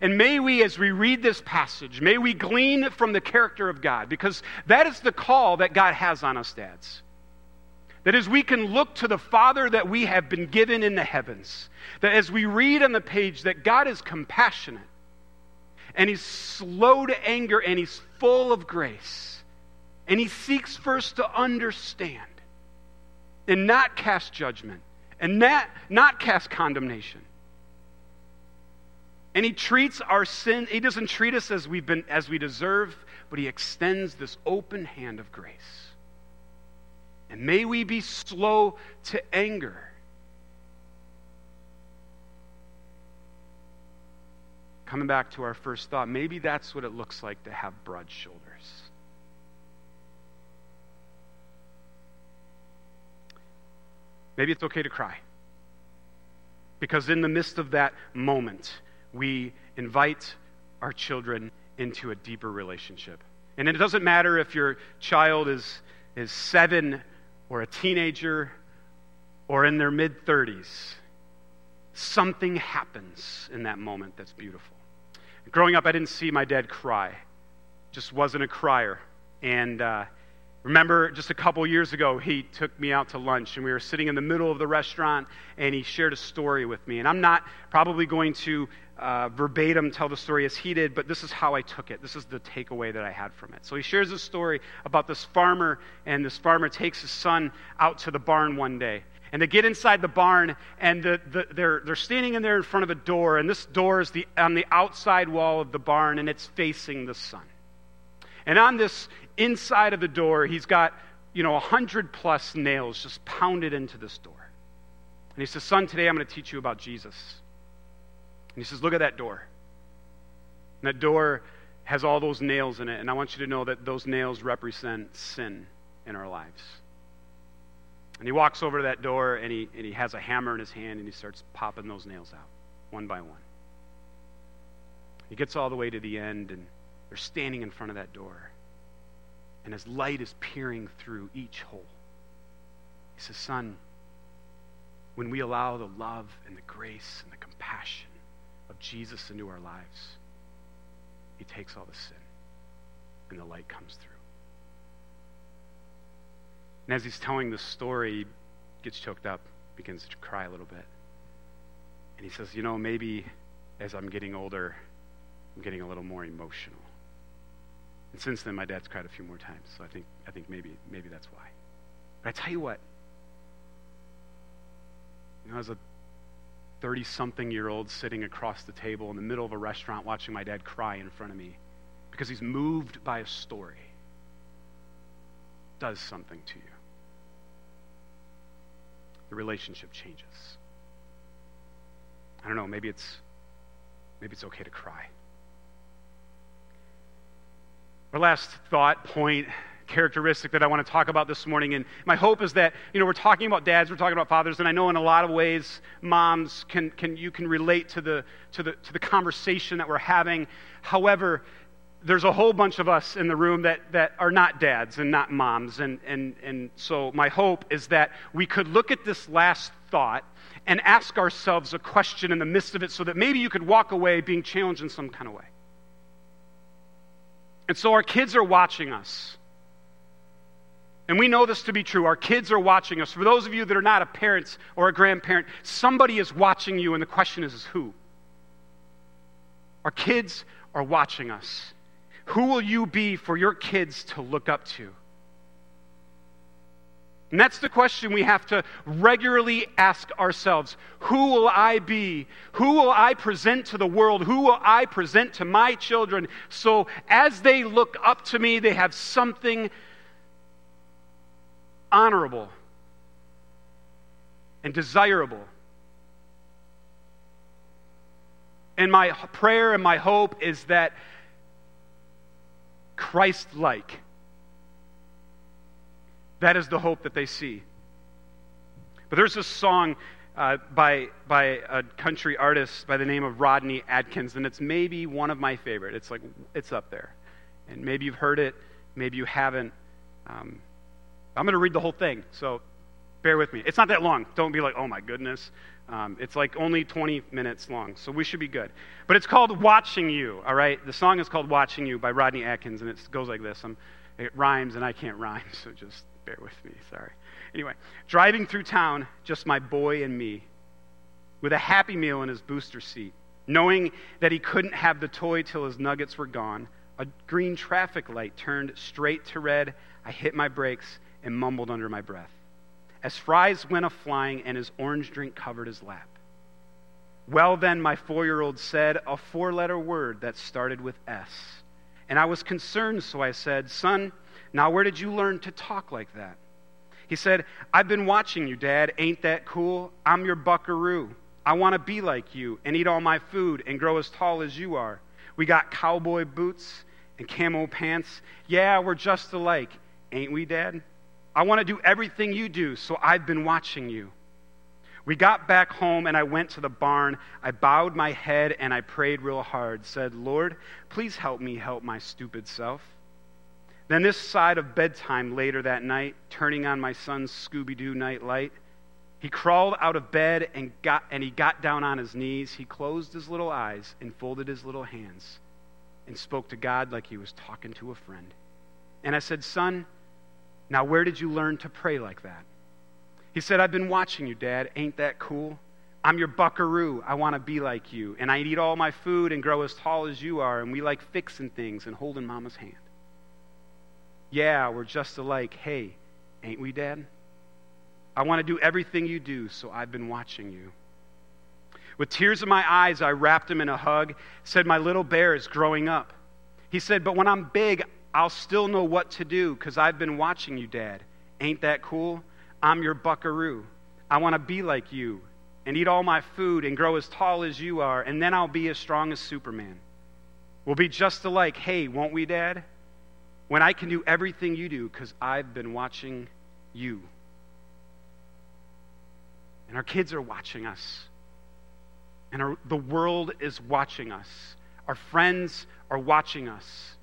And may we, as we read this passage, may we glean from the character of God, because that is the call that God has on us, dads. That as we can look to the Father that we have been given in the heavens, that as we read on the page that God is compassionate, and he's slow to anger and he's full of grace. And he seeks first to understand and not cast judgment and not, not cast condemnation. And he treats our sin, he doesn't treat us as, we've been, as we deserve, but he extends this open hand of grace. And may we be slow to anger coming back to our first thought, maybe that's what it looks like to have broad shoulders. Maybe it's okay to cry. Because in the midst of that moment, we invite our children into a deeper relationship. And it doesn't matter if your child is, is seven or a teenager or in their mid 30s, something happens in that moment that's beautiful. Growing up, I didn't see my dad cry, just wasn't a crier. And uh, remember, just a couple years ago, he took me out to lunch, and we were sitting in the middle of the restaurant, and he shared a story with me. And I'm not probably going to uh, verbatim tell the story as he did, but this is how I took it. This is the takeaway that I had from it. So he shares a story about this farmer, and this farmer takes his son out to the barn one day. And they get inside the barn, and the, the, they're, they're standing in there in front of a door, and this door is the, on the outside wall of the barn, and it's facing the sun. And on this inside of the door, he's got, you know, a hundred plus nails just pounded into this door. And he says, Son, today I'm going to teach you about Jesus. And he says, Look at that door. And that door has all those nails in it, and I want you to know that those nails represent sin in our lives. And he walks over to that door and he, and he has a hammer in his hand and he starts popping those nails out one by one. He gets all the way to the end and they're standing in front of that door. And his light is peering through each hole. He says, Son, when we allow the love and the grace and the compassion of Jesus into our lives, he takes all the sin and the light comes through. And as he's telling the story, he gets choked up, begins to cry a little bit. And he says, You know, maybe as I'm getting older, I'm getting a little more emotional. And since then, my dad's cried a few more times. So I think, I think maybe, maybe that's why. But I tell you what, you know, as a 30 something year old sitting across the table in the middle of a restaurant watching my dad cry in front of me because he's moved by a story does something to you the relationship changes. I don't know, maybe it's maybe it's okay to cry. Our last thought point characteristic that I want to talk about this morning. And my hope is that, you know, we're talking about dads, we're talking about fathers, and I know in a lot of ways, moms can, can you can relate to the, to, the, to the conversation that we're having. However, there's a whole bunch of us in the room that, that are not dads and not moms. And, and, and so my hope is that we could look at this last thought and ask ourselves a question in the midst of it so that maybe you could walk away being challenged in some kind of way. And so our kids are watching us. And we know this to be true. Our kids are watching us. For those of you that are not a parent or a grandparent, somebody is watching you, and the question is, is who? Our kids are watching us. Who will you be for your kids to look up to? And that's the question we have to regularly ask ourselves. Who will I be? Who will I present to the world? Who will I present to my children? So as they look up to me, they have something honorable and desirable. And my prayer and my hope is that Christ like. That is the hope that they see. But there's this song uh, by, by a country artist by the name of Rodney Atkins, and it's maybe one of my favorite. It's like, it's up there. And maybe you've heard it, maybe you haven't. Um, I'm going to read the whole thing, so bear with me. It's not that long. Don't be like, oh my goodness. Um, it's like only 20 minutes long, so we should be good. But it's called Watching You, all right? The song is called Watching You by Rodney Atkins, and it goes like this. I'm, it rhymes, and I can't rhyme, so just bear with me. Sorry. Anyway, driving through town, just my boy and me, with a happy meal in his booster seat, knowing that he couldn't have the toy till his nuggets were gone. A green traffic light turned straight to red. I hit my brakes and mumbled under my breath as fries went a flying and his orange drink covered his lap. Well, then, my four year old said a four letter word that started with S. And I was concerned, so I said, Son, now where did you learn to talk like that? He said, I've been watching you, Dad. Ain't that cool? I'm your buckaroo. I want to be like you and eat all my food and grow as tall as you are. We got cowboy boots and camo pants. Yeah, we're just alike. Ain't we, Dad? I want to do everything you do, so I've been watching you. We got back home and I went to the barn. I bowed my head and I prayed real hard, said, Lord, please help me help my stupid self. Then, this side of bedtime later that night, turning on my son's Scooby Doo night light, he crawled out of bed and, got, and he got down on his knees. He closed his little eyes and folded his little hands and spoke to God like he was talking to a friend. And I said, Son, now, where did you learn to pray like that? He said, I've been watching you, Dad. Ain't that cool? I'm your buckaroo. I want to be like you. And I eat all my food and grow as tall as you are. And we like fixing things and holding mama's hand. Yeah, we're just alike. Hey, ain't we, Dad? I want to do everything you do, so I've been watching you. With tears in my eyes, I wrapped him in a hug, said, My little bear is growing up. He said, But when I'm big, I'll still know what to do because I've been watching you, Dad. Ain't that cool? I'm your buckaroo. I want to be like you and eat all my food and grow as tall as you are, and then I'll be as strong as Superman. We'll be just alike. Hey, won't we, Dad? When I can do everything you do because I've been watching you. And our kids are watching us. And our, the world is watching us. Our friends are watching us.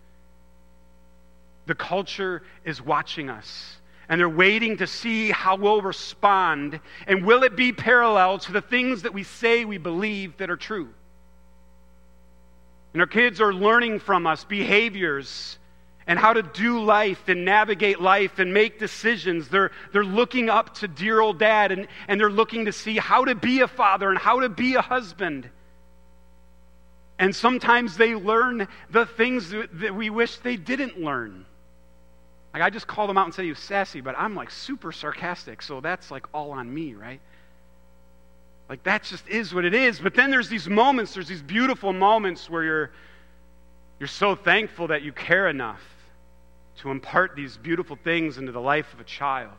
The culture is watching us. And they're waiting to see how we'll respond. And will it be parallel to the things that we say we believe that are true? And our kids are learning from us behaviors and how to do life and navigate life and make decisions. They're, they're looking up to dear old dad and, and they're looking to see how to be a father and how to be a husband. And sometimes they learn the things that we wish they didn't learn. Like, I just called him out and said he was sassy, but I'm like super sarcastic, so that's like all on me, right? Like, that just is what it is. But then there's these moments, there's these beautiful moments where you're, you're so thankful that you care enough to impart these beautiful things into the life of a child.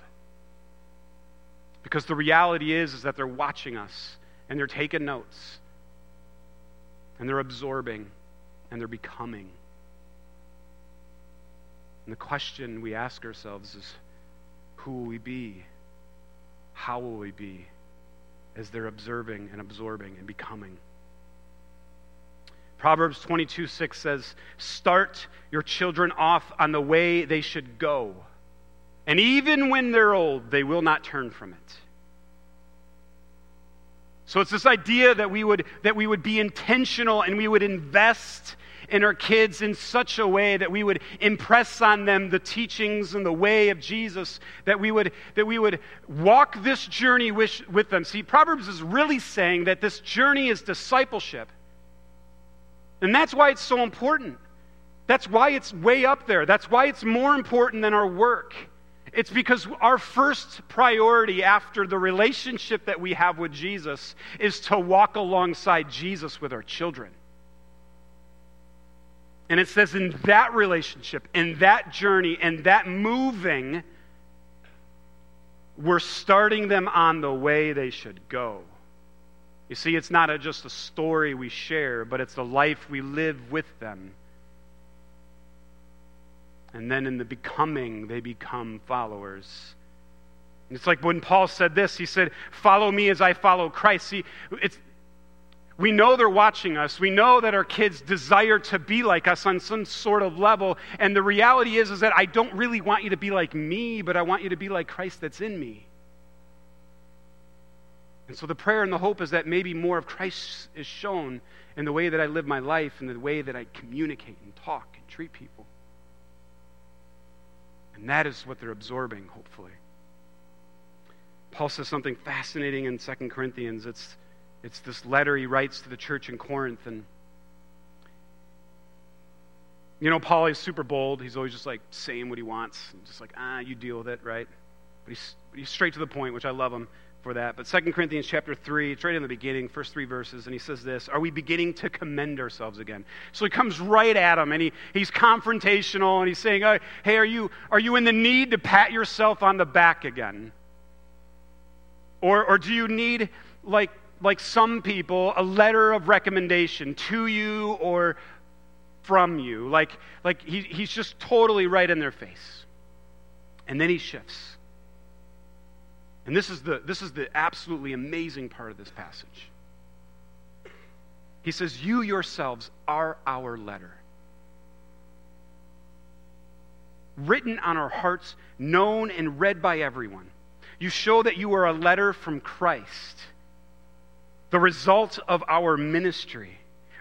Because the reality is, is that they're watching us and they're taking notes and they're absorbing and they're becoming. And the question we ask ourselves is who will we be? How will we be as they're observing and absorbing and becoming? Proverbs 22 6 says, Start your children off on the way they should go, and even when they're old, they will not turn from it. So it's this idea that we would, that we would be intentional and we would invest in our kids in such a way that we would impress on them the teachings and the way of Jesus, that we would, that we would walk this journey with, with them. See, Proverbs is really saying that this journey is discipleship. And that's why it's so important. That's why it's way up there. That's why it's more important than our work. It's because our first priority after the relationship that we have with Jesus is to walk alongside Jesus with our children. And it says, in that relationship, in that journey, in that moving, we're starting them on the way they should go. You see, it's not a, just a story we share, but it's the life we live with them. And then in the becoming, they become followers It's like when Paul said this, he said, Follow me as I follow Christ. See, it's, we know they're watching us. We know that our kids desire to be like us on some sort of level. And the reality is, is that I don't really want you to be like me, but I want you to be like Christ that's in me. And so the prayer and the hope is that maybe more of Christ is shown in the way that I live my life and the way that I communicate and talk and treat people. And that is what they're absorbing, hopefully. Paul says something fascinating in 2 Corinthians. It's, it's this letter he writes to the church in Corinth. And, you know, Paul is super bold. He's always just like saying what he wants. And just like, ah, you deal with it, right? But he's, he's straight to the point, which I love him for that. But 2 Corinthians chapter 3, it's right in the beginning, first three verses, and he says this Are we beginning to commend ourselves again? So he comes right at him, and he, he's confrontational, and he's saying, oh, Hey, are you, are you in the need to pat yourself on the back again? Or, or do you need, like, like some people, a letter of recommendation to you or from you? Like, like he, he's just totally right in their face. And then he shifts. And this is, the, this is the absolutely amazing part of this passage. He says, You yourselves are our letter. Written on our hearts, known and read by everyone. You show that you are a letter from Christ, the result of our ministry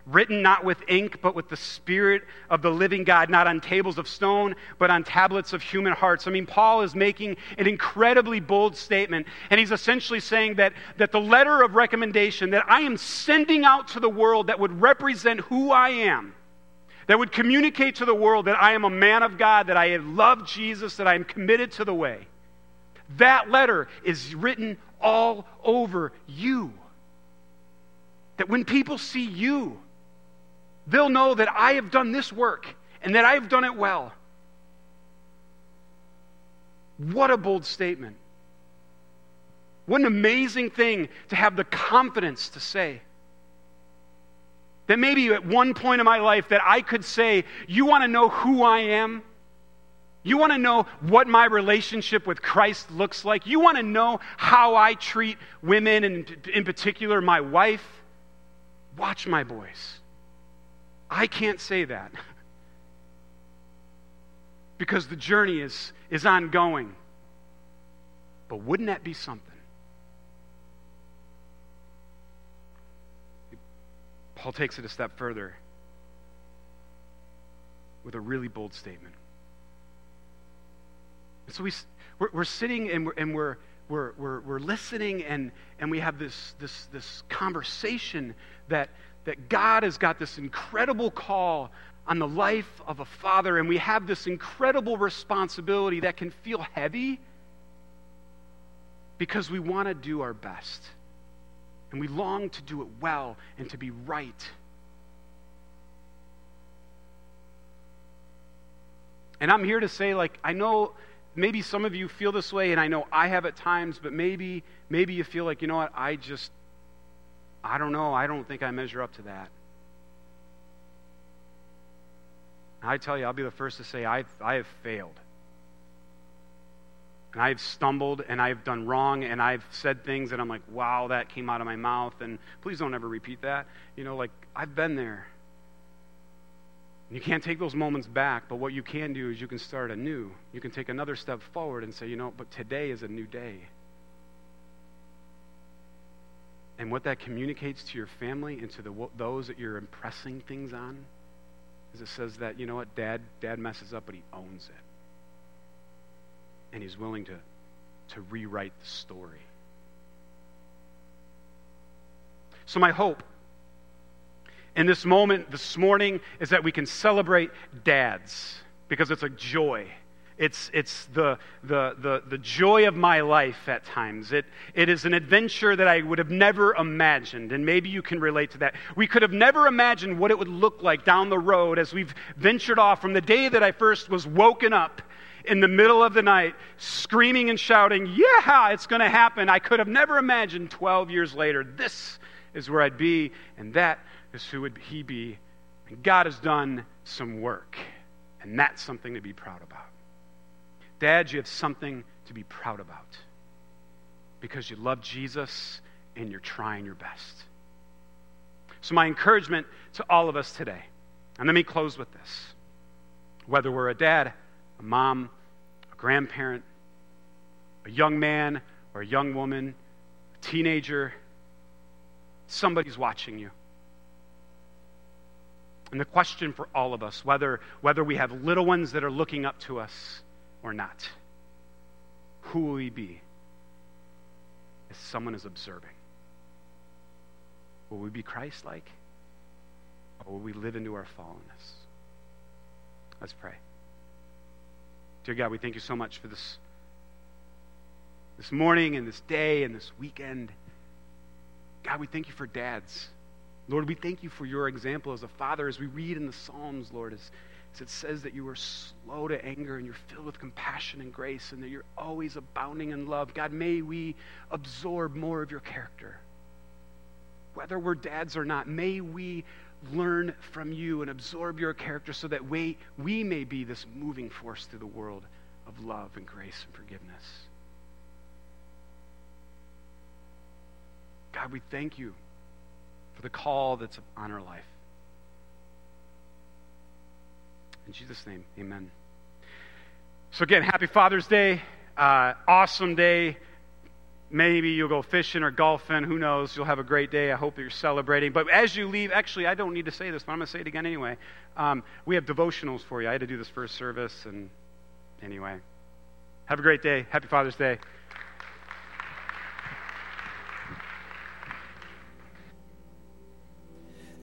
written not with ink, but with the Spirit of the living God, not on tables of stone, but on tablets of human hearts. I mean, Paul is making an incredibly bold statement, and he's essentially saying that, that the letter of recommendation that I am sending out to the world that would represent who I am, that would communicate to the world that I am a man of God, that I love Jesus, that I am committed to the way. That letter is written all over you. That when people see you, they'll know that I have done this work and that I have done it well. What a bold statement. What an amazing thing to have the confidence to say. That maybe at one point in my life that I could say, you want to know who I am? You want to know what my relationship with Christ looks like? You want to know how I treat women and in particular my wife? Watch my boys. I can't say that because the journey is, is ongoing. But wouldn't that be something? Paul takes it a step further with a really bold statement. So we, we're, we're sitting and we're, and we're, we're, we're, we're listening and, and we have this, this, this conversation that, that God has got this incredible call on the life of a father, and we have this incredible responsibility that can feel heavy because we want to do our best. And we long to do it well and to be right. And I'm here to say, like, I know maybe some of you feel this way, and I know I have at times, but maybe, maybe you feel like, you know what, I just, I don't know. I don't think I measure up to that. I tell you, I'll be the first to say I've, I have failed. And I've stumbled and I've done wrong and I've said things that I'm like, wow, that came out of my mouth. And please don't ever repeat that. You know, like, I've been there. You can't take those moments back, but what you can do is you can start anew. You can take another step forward and say, you know, but today is a new day. And what that communicates to your family and to the, those that you're impressing things on is it says that, you know what, dad, dad messes up, but he owns it. And he's willing to, to rewrite the story. So, my hope in this moment this morning is that we can celebrate dads because it's a joy it's, it's the, the, the, the joy of my life at times. It, it is an adventure that I would have never imagined, and maybe you can relate to that. We could have never imagined what it would look like down the road as we've ventured off from the day that I first was woken up in the middle of the night, screaming and shouting, Yeah, it's going to happen. I could have never imagined 12 years later, this is where I'd be, and that is who would he be. And God has done some work, and that's something to be proud about. Dads, you have something to be proud about. because you love Jesus and you're trying your best. So, my encouragement to all of us today, and let me close with this whether we're a dad, a mom, a grandparent, a young man or a young woman, a teenager, somebody's watching you. And the question for all of us, whether, whether we have little ones that are looking up to us or not, who will we be if someone is observing? Will we be Christ like? Or will we live into our fallenness? Let's pray. Dear God, we thank you so much for this, this morning and this day and this weekend. God, we thank you for dads. Lord, we thank you for your example as a father as we read in the Psalms, Lord, as, it says that you are slow to anger and you're filled with compassion and grace and that you're always abounding in love. God, may we absorb more of your character. Whether we're dads or not, may we learn from you and absorb your character so that we, we may be this moving force through the world of love and grace and forgiveness. God, we thank you for the call that's on our life. In Jesus' name, amen. So, again, happy Father's Day. Uh, awesome day. Maybe you'll go fishing or golfing. Who knows? You'll have a great day. I hope you're celebrating. But as you leave, actually, I don't need to say this, but I'm going to say it again anyway. Um, we have devotionals for you. I had to do this first service, and anyway. Have a great day. Happy Father's Day.